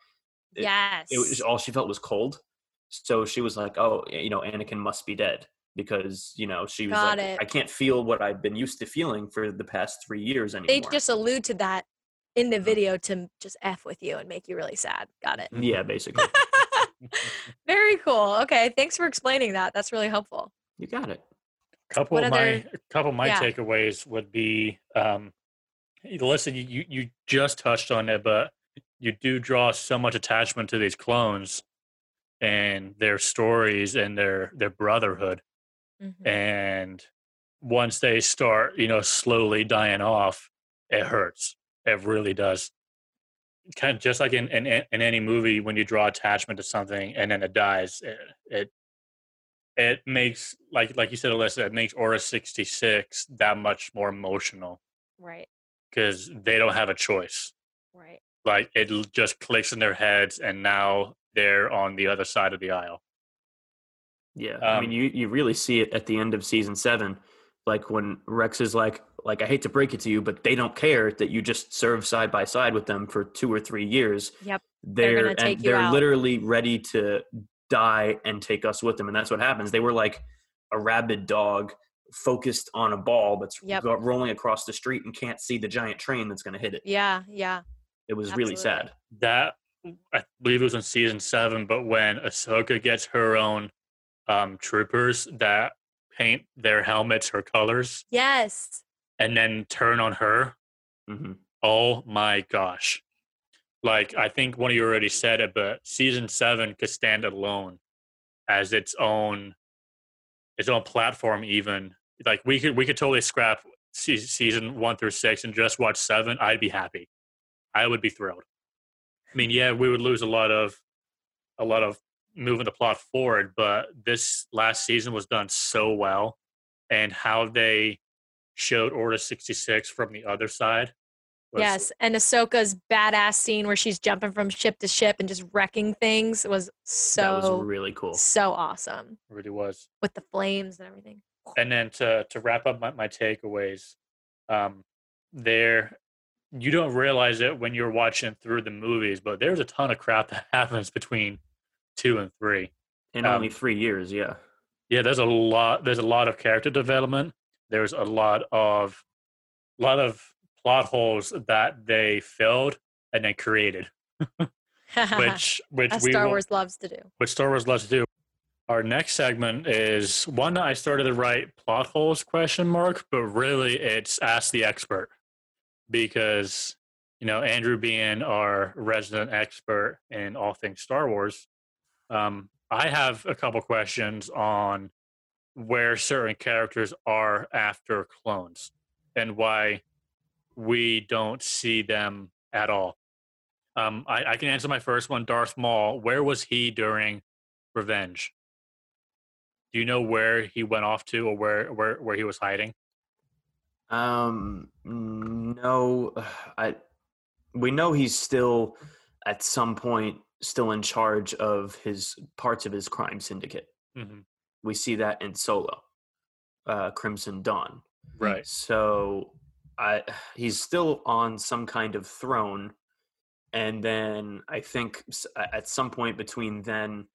it- yes. it was all she felt was cold. So she was like, oh, you know, Anakin must be dead because you know she was Got like, it. I can't feel what I've been used to feeling for the past three years anymore. they just allude to that in the video to just f with you and make you really sad. Got it. yeah, basically, Very cool. Okay, thanks for explaining that. That's really helpful. you got it. couple What of my other- a couple of my yeah. takeaways would be um listen you, you you just touched on it but you do draw so much attachment to these clones and their stories and their their brotherhood Mhm. and once they start, you know, slowly dying off, it hurts. It really does. Kind of just like in, in in any movie, when you draw attachment to something and then it dies, it it, it makes like like you said, Alyssa, it makes Order sixty six that much more emotional Right. because they don't have a choice. Right. Like it just clicks in their heads, and now they're on the other side of the aisle. Yeah, I mean, Um, you you really see it at the end of season seven, like when Rex is like, like I hate to break it to you, but they don't care that you just serve side by side with them for two or three years. Yep. They're, gonna and take you they're out. literally ready to die and take us with them, and that's what happens. They were like a rabid dog focused on a ball that's Yep. go- rolling across the street and can't see the giant train that's going to hit it. Yeah. Yeah. It was really sad. that I believe it was in season seven, but when Ahsoka gets her own um, troopers that paint their helmets her colors Yes. and then turn on her, hmm oh my gosh. Like, I think one of you already said it, but season seven could stand alone as its own its own platform even. Like we could we could totally scrap season one through six and just watch seven i'd be happy. I would be thrilled. I mean yeah we would lose a lot of a lot of moving the plot forward but this last season was done so well and how they showed order 66 from the other side was- Yes. And Ahsoka's badass scene where she's jumping from ship to ship and just wrecking things was so that was really cool. so awesome really was with the flames and everything. and then to to wrap up my, my takeaways um there you don't realize it when you're watching through the movies but there's a ton of crap that happens between two and three In um, only three years, yeah. yeah there's a lot there's a lot of character development there's a lot of lot of plot holes that they filled and then created which which As we Star will- Wars loves to do. which Star Wars loves to do. Our next segment is one that I started to write plot holes question mark, but really it's ask the expert because you know Andrew being our resident expert in all things Star Wars, um, I have a couple questions on where certain characters are after clones and why we don't see them at all. Um, I, I can answer my first one. Darth Maul. Where was he during Revenge? Do you know where he went off to, or where where where he was hiding? Um, no, I. We know he's still, at some point, still in charge of his parts of his crime syndicate. hmm We see that in Solo, uh, Crimson Dawn. Right. So, I he's still on some kind of throne, and then I think at some point between then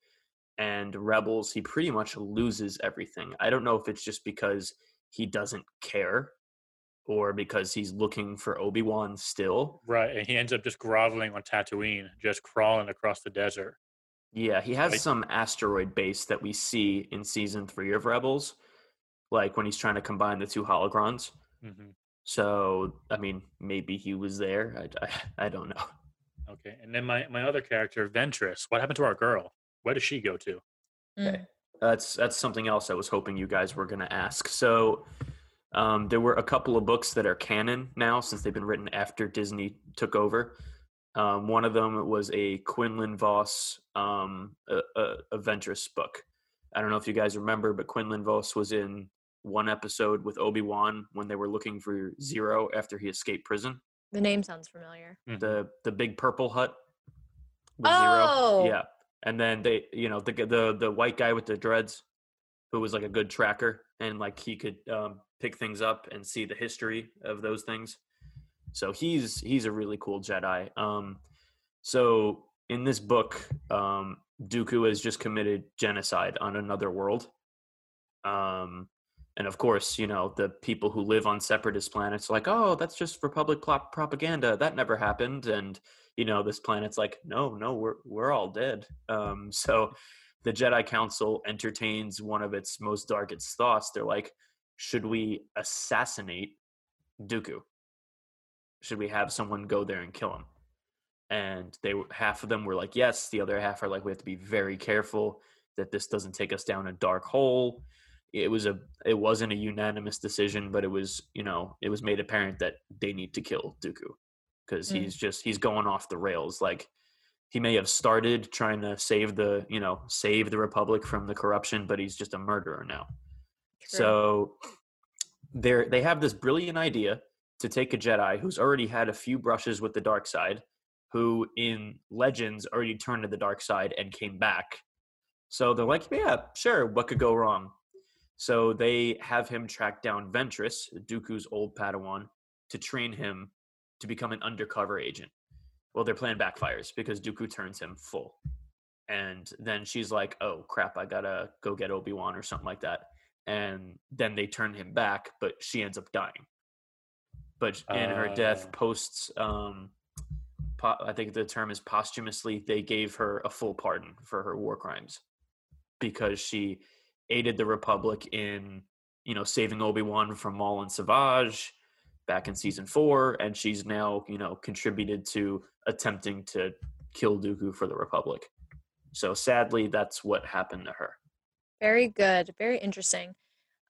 and Rebels, he pretty much loses everything. I don't know if it's just because he doesn't care or because he's looking for Obi-Wan still. Right. And he ends up just groveling on Tatooine, just crawling across the desert. Yeah, he has Right. some asteroid base that we see in season 3 of Rebels like when he's trying to combine the two holocrons. hmm So, I mean, maybe he was there. I, I, I don't know. Okay. And then my my other character, Ventress. What happened to our girl? Where does she go to? Mm. That's that's something else I was hoping you guys were going to ask. So, um, there were a couple of books that are canon now since they've been written after Disney took over. Um, one of them was a Quinlan Vos um, a, a, a book. I don't know if you guys remember, but Quinlan Vos was in one episode with Obi Wan when they were looking for Ziro after he escaped prison. The name sounds familiar. Mhm. The the big purple Hutt. with Oh! Ziro. yeah. And then they, you know, the the the white guy with the dreads, who was like a good tracker, and like he could um, pick things up and see the history of those things. So he's he's a really cool Jedi. Um, so in this book, um, Dooku has just committed genocide on another world. Um, and of course, you know the people who live on separatist planets are like, oh, that's just Republic plot propaganda. That never happened. And you know this planet's like, no, no, we're we're all dead. Um, so the Jedi Council entertains one of its most darkest thoughts. They're like, should we assassinate Dooku? Should we have someone go there and kill him? And they were- half of them were like, yes. The other half are like, we have to be very careful that this doesn't take us down a dark hole. it was a it wasn't a unanimous decision, but it was you know it was made apparent that they need to kill Dooku because Mm. he's just he's going off the rails. Like he may have started trying to save the you know save the Republic from the corruption, but he's just a murderer now. So they they have this brilliant idea to take a Jedi who's already had a few brushes with the dark side, who in Legends already turned to the dark side and came back. So they're like, yeah, sure, what could go wrong? So they have him track down Ventress, Dooku's old Padawan, to train him to become an undercover agent. Well, their plan backfires because Dooku turns him full. And then she's like, oh crap, I gotta go get Obi Wan or something like that. And then they turn him back, but she ends up dying. But in her death, Oh. posts, um, po- I think the term is posthumously, they gave her a full pardon for her war crimes because she aided the Republic in, you know, saving Obi Wan from Maul and Savage back in season four, and she's now, you know, contributed to attempting to kill Dooku for the Republic. So sadly, that's what happened to her. Very good. Very interesting.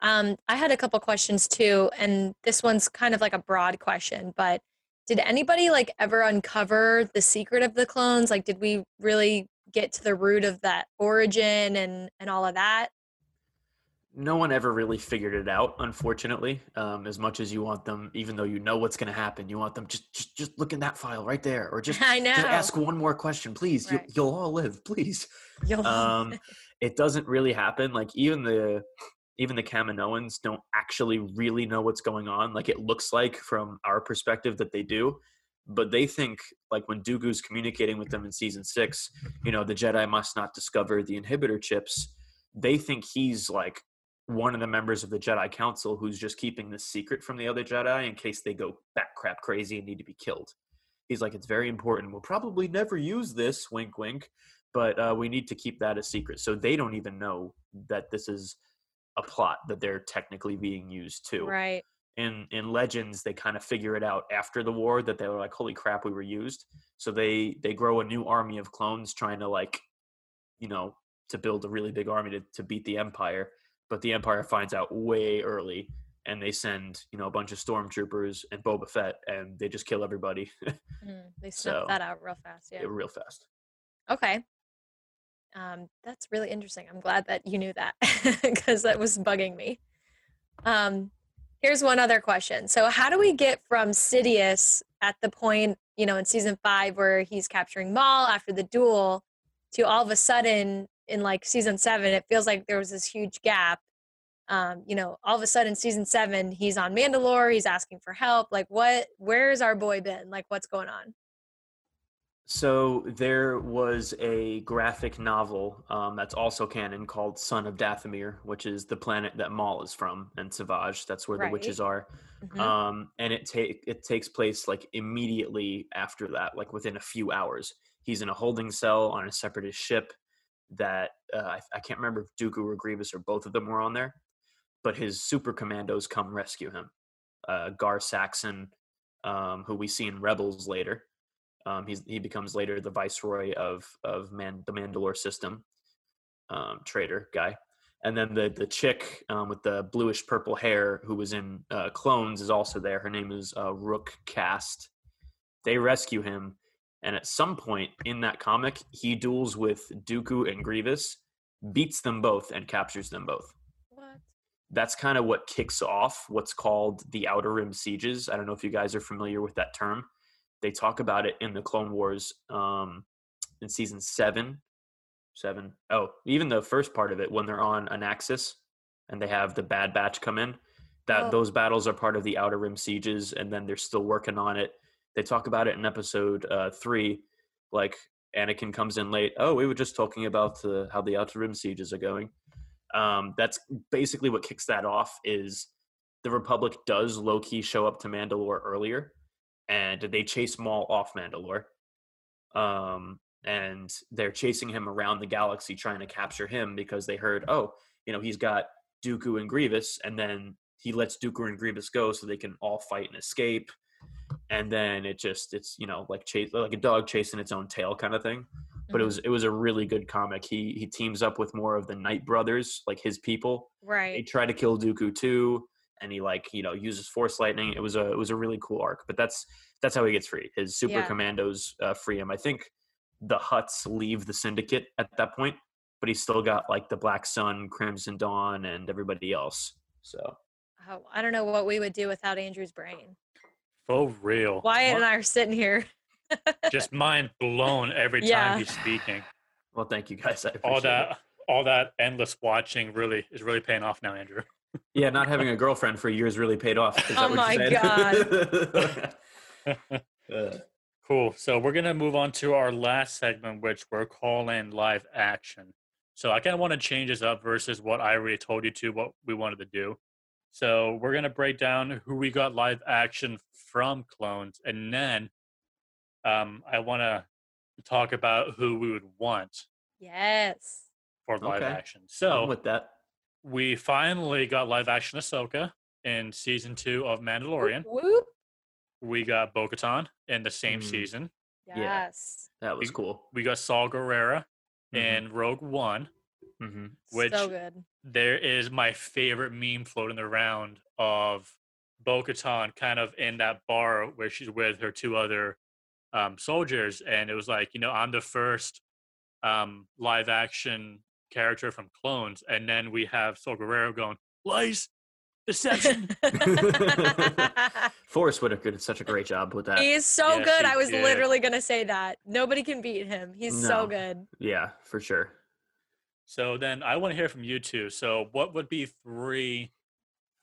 Um, I had a couple questions too, and this one's kind of like a broad question, but did anybody like ever uncover the secret of the clones? Like, did we really get to the root of that origin and and all of that? No one ever really figured it out, unfortunately. Um, as much as you want them, even though you know what's going to happen, you want them just just just look in that file right there, or just I know. just ask one more question, please. Right. You, you'll all live, please. You'll- um, it doesn't really happen. Like even the even the Kaminoans don't actually really know what's going on. Like it looks like from our perspective that they do, but they think like when Dooku's communicating with them in season six, you know, the Jedi must not discover the inhibitor chips. They think he's like one of the members of the Jedi Council who's just keeping this secret from the other Jedi in case they go bat crap crazy and need to be killed. He's like, it's very important. We'll probably never use this, wink, wink, but uh, we need to keep that a secret. So they don't even know that this is a plot that they're technically being used to. right. In in Legends, they kind of figure it out after the war that they were like, holy crap, we were used. So they they grow a new army of clones trying to like, you know, to build a really big army to, to beat the Empire. But the Empire finds out way early and they send, you know, a bunch of stormtroopers and Boba Fett and they just kill everybody Mm, they snuffed So, that out real fast. Yeah. real fast. Okay. Um, that's really interesting. I'm glad that you knew that because that was bugging me. Um, here's one other question. So, how do we get from Sidious at the point, you know, in season five where he's capturing Maul after the duel to all of a sudden in like season seven, it feels like there was this huge gap. Um, you know, all of a sudden, season seven, he's on Mandalore, he's asking for help. Like, what, where's our boy been? Like, what's going on? So there was a graphic novel um, that's also canon called Son of Dathomir, which is the planet that Maul is from, and Savage. That's where the witches are. Mhm. Um, and it take it takes place like immediately after that, like within a few hours. He's in a holding cell on a separatist ship that uh, I, I can't remember if Dooku or Grievous or both of them were on there, but his super commandos come rescue him. Uh, Gar Saxon, um, who we see in Rebels later. Um, he's, he becomes later the viceroy of of Man, the Mandalore system, um, traitor guy. And then the the chick um, with the bluish purple hair who was in uh, Clones is also there. Her name is uh, Rook Kast. They rescue him, and at some point in that comic, he duels with Dooku and Grievous, beats them both, and captures them both What? that's kind of what kicks off what's called the outer rim sieges i don't know if you guys are familiar with that term they talk about it in the clone wars um, in season seven seven oh even the first part of it when they're on anaxes and they have the bad batch come in that Oh. those battles are part of the outer rim sieges and then they're still working on it they talk about it in episode uh, three like anakin comes in late oh we were just talking about the, how the outer rim sieges are going um, that's basically what kicks that off is the republic does low-key show up to mandalore earlier and they chase maul off mandalore um, and they're chasing him around the galaxy trying to capture him because they heard oh you know he's got dooku and grievous and then he lets dooku and grievous go so they can all fight and escape and then it just it's you know like chase like a dog chasing its own tail kind of thing but it was it was a really good comic. He he teams up with more of the Night Brothers, like his people. Right. They try to kill Dooku too, and he like you know uses Force lightning. It was a it was a really cool arc. But that's that's how he gets free. His super Yeah. commandos uh, free him. I think the Hutts leave the Syndicate at that point, but he's still got like the Black Sun, Crimson Dawn, and everybody else. So Oh, I don't know what we would do without Andrew's brain. For real. Wyatt and I are sitting here. just mind blown every time Yeah. he's speaking. well, thank you guys. I appreciate All it. that all that endless watching really is really paying off now, Andrew. Yeah, not having a girlfriend for years really paid off. Is that Oh what my you said? Uh, Cool. So we're gonna move on to our last segment, which we're calling live action. So I kind of want to change this up versus what I already told you to what we wanted to do. So we're gonna break down who we got live action from clones, and then um, I want to talk about who we would want Yes. for live Okay. action. I'm So with that. We finally got live action Ahsoka in season two of Mandalorian. Whoop, whoop. We got Bo-Katan in the same Mm. season. Yeah. Yes. That was we- cool. We got Saw Gerrera Mhm. in Rogue One. hmm Which so good. there is my favorite meme floating around of Bo-Katan kind of in that bar where she's with her two other um, soldiers, and it was like, you know, I'm the first um, live action character from Clones, and then we have Saw Gerrera going lies, deception. Forest Whitaker did such a great job with that. He's so Yeah, good. she I was did. literally gonna say that. Nobody can beat him. He's No. so good. Yeah, for sure. so then I want to hear from you two. So, what would be three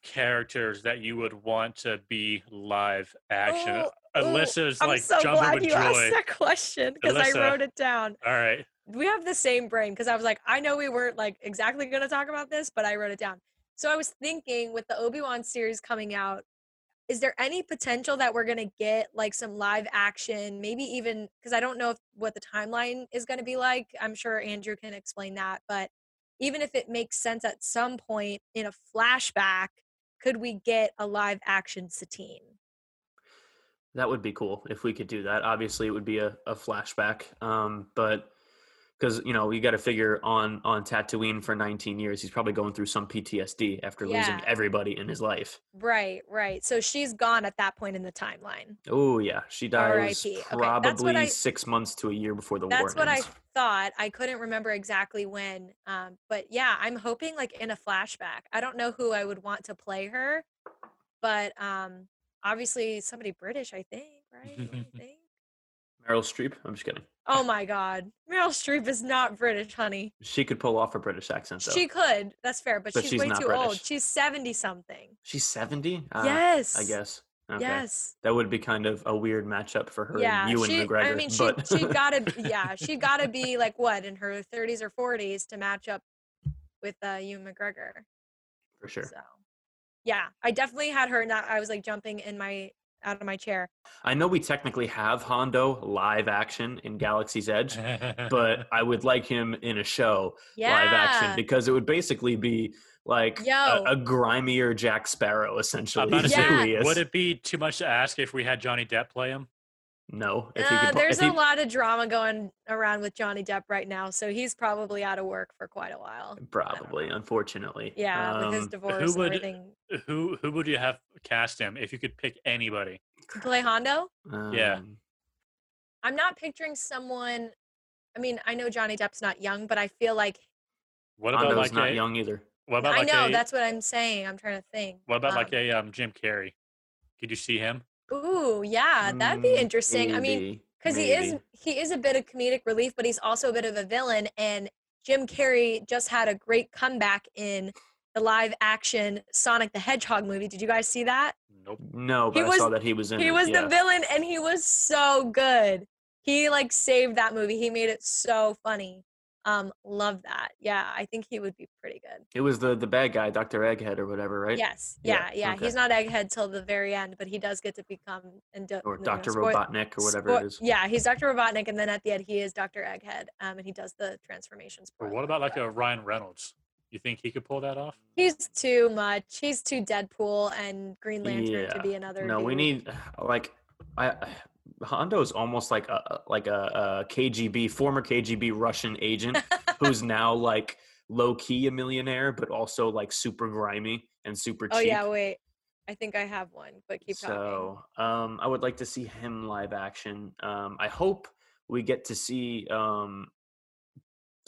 characters that you would want to be live action? Oh, ooh, ooh, Alyssa's I'm so jumping glad with you joy. asked that question because I wrote it down. All right. We have the same brain because I was like, I know we weren't like exactly going to talk about this, but I wrote it down. So I was thinking with the Obi Wan series coming out, is there any potential that we're going to get like some live action, maybe even because I don't know if, what the timeline is going to be like. I'm sure Andrew can explain that, but even if it makes sense at some point in a flashback, could we get a live action Satine? That would be cool if we could do that. Obviously, it would be a, a flashback, um, but because you know you got to figure on on Tatooine for 19 years, he's probably going through some PTSD after losing everybody in his life. Right, right. So she's gone at that point in the timeline. Oh yeah, she dies. Okay, that's probably I- six months to a year before the war That's what I thought. I couldn't remember exactly when. Um, but yeah, I'm hoping like in a flashback. I don't know who I would want to play her, but um, obviously somebody British, I think, right? You think? Meryl Streep. I'm just kidding. Oh my God, Meryl Streep is not British, honey. She could pull off a British accent though. She could. That's fair, but, But she's, she's way too old. She's seventy something. She's 70. Uh, yes. I guess. Okay. Yes. That would be kind of a weird matchup for her yeah, you and she, McGregor. I mean, she but she gotta yeah, she gotta be like what in her 30s or 40s to match up with uh, Ewan McGregor. for sure. So, yeah, I definitely had her. Not I was like jumping in my out of my chair. I know we technically have Hondo live action in Galaxy's Edge, but I would like him in a show Yeah, live action because it would basically be like a, a grimier Jack Sparrow, essentially. about to is say, who he is. would it be too much to ask if we had Johnny Depp play him? No, if Uh, could. pu- there's if he, a lot of drama going around with Johnny Depp right now, so he's probably out of work for quite a while. Probably, unfortunately. Yeah, with his Um, divorce and would- everything. Who who would you have cast him if you could pick anybody? To play Hondo, Yeah. um, I'm not picturing someone. I mean, I know Johnny Depp's not young, but I feel like What about Hondo's like not a, young either. What about I like know a, that's what I'm saying. I'm trying to think. What about like Um, a um, Jim Carrey? Could you see him? Ooh, yeah, that'd be Mm, interesting. I mean, because he is he is a bit of comedic relief, but he's also a bit of a villain. And Jim Carrey just had a great comeback in the live action Sonic the Hedgehog movie. Did you guys see that? Nope. No, He I was- saw that he was in he it, was yeah. the villain, and he was so good. He like saved that movie. He made it so funny. Um, love that. Yeah, I think he would be pretty good. It was the the bad guy, Doctor Egghead or whatever, right? Yes, Yeah, yeah, yeah. okay. He's not Egghead till the very end, but he does get to become and do, Or you know, Doctor Robotnik or whatever Spo- it is. Yeah, he's Dr. Robotnik, and then at the end he is Dr. Egghead, um, and he does the transformations. Or what about like a Ryan Reynolds? You think he could pull that off? He's too much. He's too Deadpool and Green Lantern to be another. No, we need like I Hondo is almost like a like a, a KGB former KGB Russian agent who's now like low key a millionaire, but also like super grimy and super cheap. oh yeah, wait. I think I have one, but keep talking. so um, I would like to see him live action. Um, I hope we get to see um,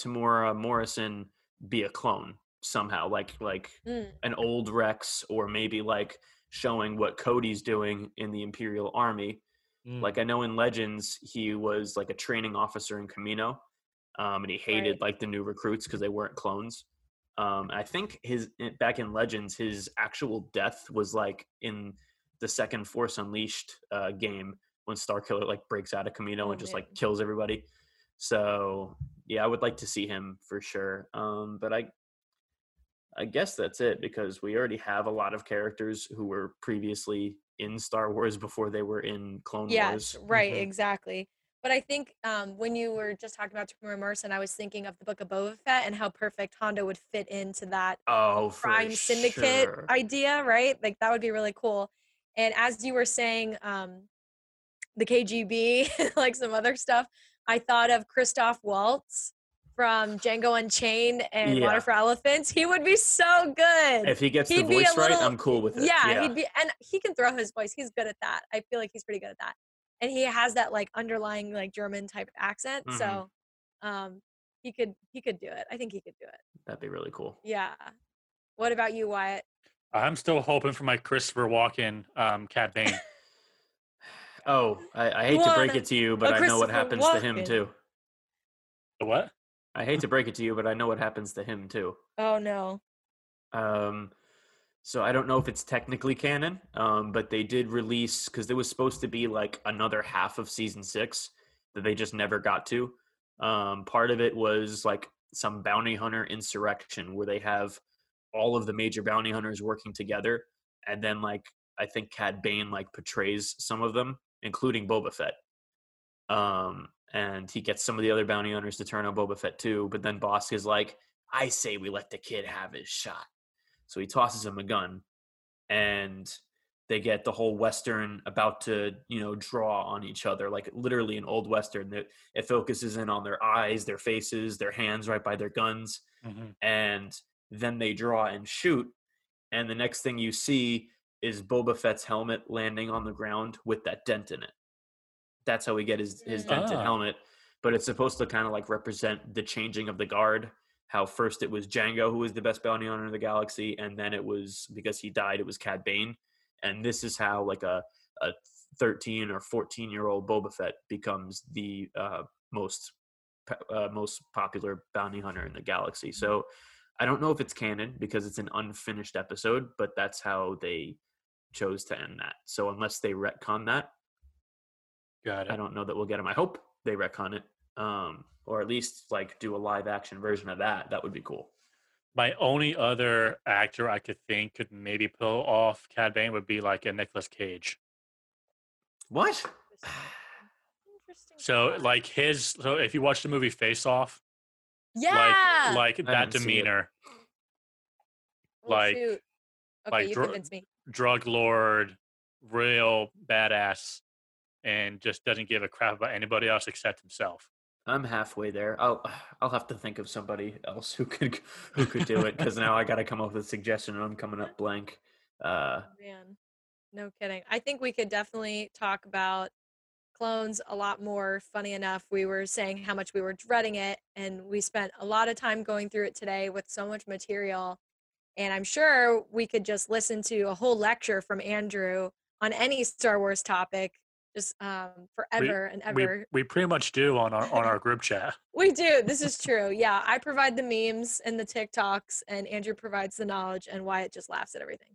Temuera Morrison be a clone somehow, like like Mm, an old Rex, or maybe like showing what Cody's doing in the Imperial Army. Mm. Like I know in Legends, he was like a training officer in Kamino, um, and he hated Right. like the new recruits because they weren't clones. Um, I think his back in Legends, his actual death was like in the second Force Unleashed uh, game when Starkiller like breaks out of Kamino Oh, and just like kills everybody. So yeah, I would like to see him for sure. Um, but I, I guess that's it because we already have a lot of characters who were previously in Star Wars before they were in Clone yes, Wars. right, Mhm. exactly. But I think um, when you were just talking about Temuera Morrison, I was thinking of the Book of Boba Fett and how perfect Hondo would fit into that Oh, crime syndicate sure. idea, right? Like that would be really cool. And as you were saying, um, the KGB, like some other stuff, I thought of Christoph Waltz from Django Unchained and Yeah. Water for Elephants. He would be so good. If he gets the He'd be a voice right, little- I'm cool with it. yeah, he'd be, and he can throw his voice. He's good at that. I feel like he's pretty good at that. And he has that like underlying like German type accent. Mhm. So, um, he could he could do it. I think he could do it. That'd be really cool. Yeah. What about you, Wyatt? I'm still hoping for my Christopher Walken, um, Cad Bane. Oh, I, I hate You to break it to you, but I know what Christopher happens to him too. The what? I hate to break it to you, but I know what happens to him too. Oh no. Um, so I don't know if it's technically canon, um, but they did release because there was supposed to be like another half of season six that they just never got to. Um, part of it was like some bounty hunter insurrection where they have all of the major bounty hunters working together, and then like I think Cad Bane like portrays some of them, including Boba Fett. Um, and he gets some of the other bounty hunters to turn on Boba Fett too, but then Bossk is like, "I say we let the kid have his shot." So he tosses him a gun, and they get the whole western about to you know draw on each other, like literally an old western. That it focuses in on their eyes, their faces, their hands right by their guns, Mhm. and then they draw and shoot. And the next thing you see is Boba Fett's helmet landing on the ground with that dent in it. That's how we get his his dented Ah. helmet. But it's supposed to kind of like represent the changing of the guard. How first it was Jango who was the best bounty hunter in the galaxy, and then it was because he died, it was Cad Bane. And this is how like a a 13 or 14 year old Boba Fett becomes the uh, most uh, most popular bounty hunter in the galaxy. So I don't know if it's canon because it's an unfinished episode, but that's how they chose to end that. So unless they retcon that, Got I don't know that we'll get them. I hope they retcon it, um, or at least like do a live action version of that. That would be cool. My only other actor I could think could maybe pull off Cad Bane would be like a Nicolas Cage. What? Interesting. So like his so if you watch the movie Face Off, yeah. like like that didn't see it. demeanor, like- shoot. Okay, like you dr- me. drug lord, real badass, and just doesn't give a crap about anybody else except himself. I'm halfway there. I'll I'll have to think of somebody else who could who could do it because now I got to come up with a suggestion and I'm coming up blank. Uh, Man, no kidding. I think we could definitely talk about clones a lot more. Funny enough, we were saying how much we were dreading it, and we spent a lot of time going through it today with so much material. And I'm sure we could just listen to a whole lecture from Andrew on any Star Wars topic, just um, forever and We ever. we pretty much do on our on our group chat. We do. This is true. Yeah, I provide the memes and the TikToks, and Andrew provides the knowledge, and Wyatt just laughs at everything.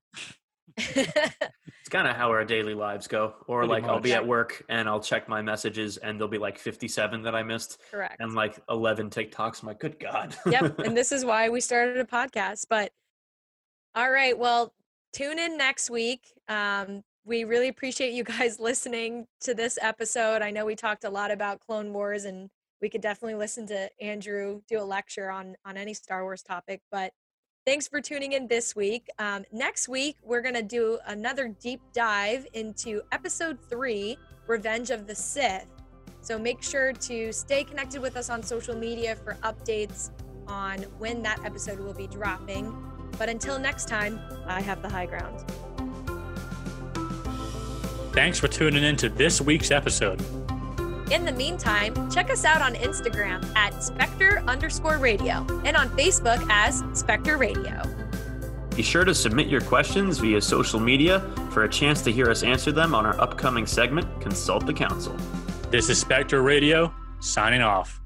it's kind of how our daily lives go. Or Pretty like I'll be at work and I'll check my messages and there'll be like 57 that I missed Correct. and like 11 TikToks. I'm like, good God. yep. And this is why we started a podcast. But all right. Well, tune in next week. Um, we really appreciate you guys listening to this episode. I know we talked a lot about Clone Wars, and we could definitely listen to Andrew do a lecture on on any Star Wars topic. But thanks for tuning in this week. Um, next week, we're gonna do another deep dive into Episode Three Revenge of the Sith. So make sure to stay connected with us on social media for updates on when that episode will be dropping. But until next time, I have the high ground. Thanks for tuning in to this week's episode. In the meantime, check us out on Instagram at Spectre underscore radio and on Facebook as Spectre Radio. Be sure to submit your questions via social media for a chance to hear us answer them on our upcoming segment, Consult the Council. This is Spectre Radio, signing off.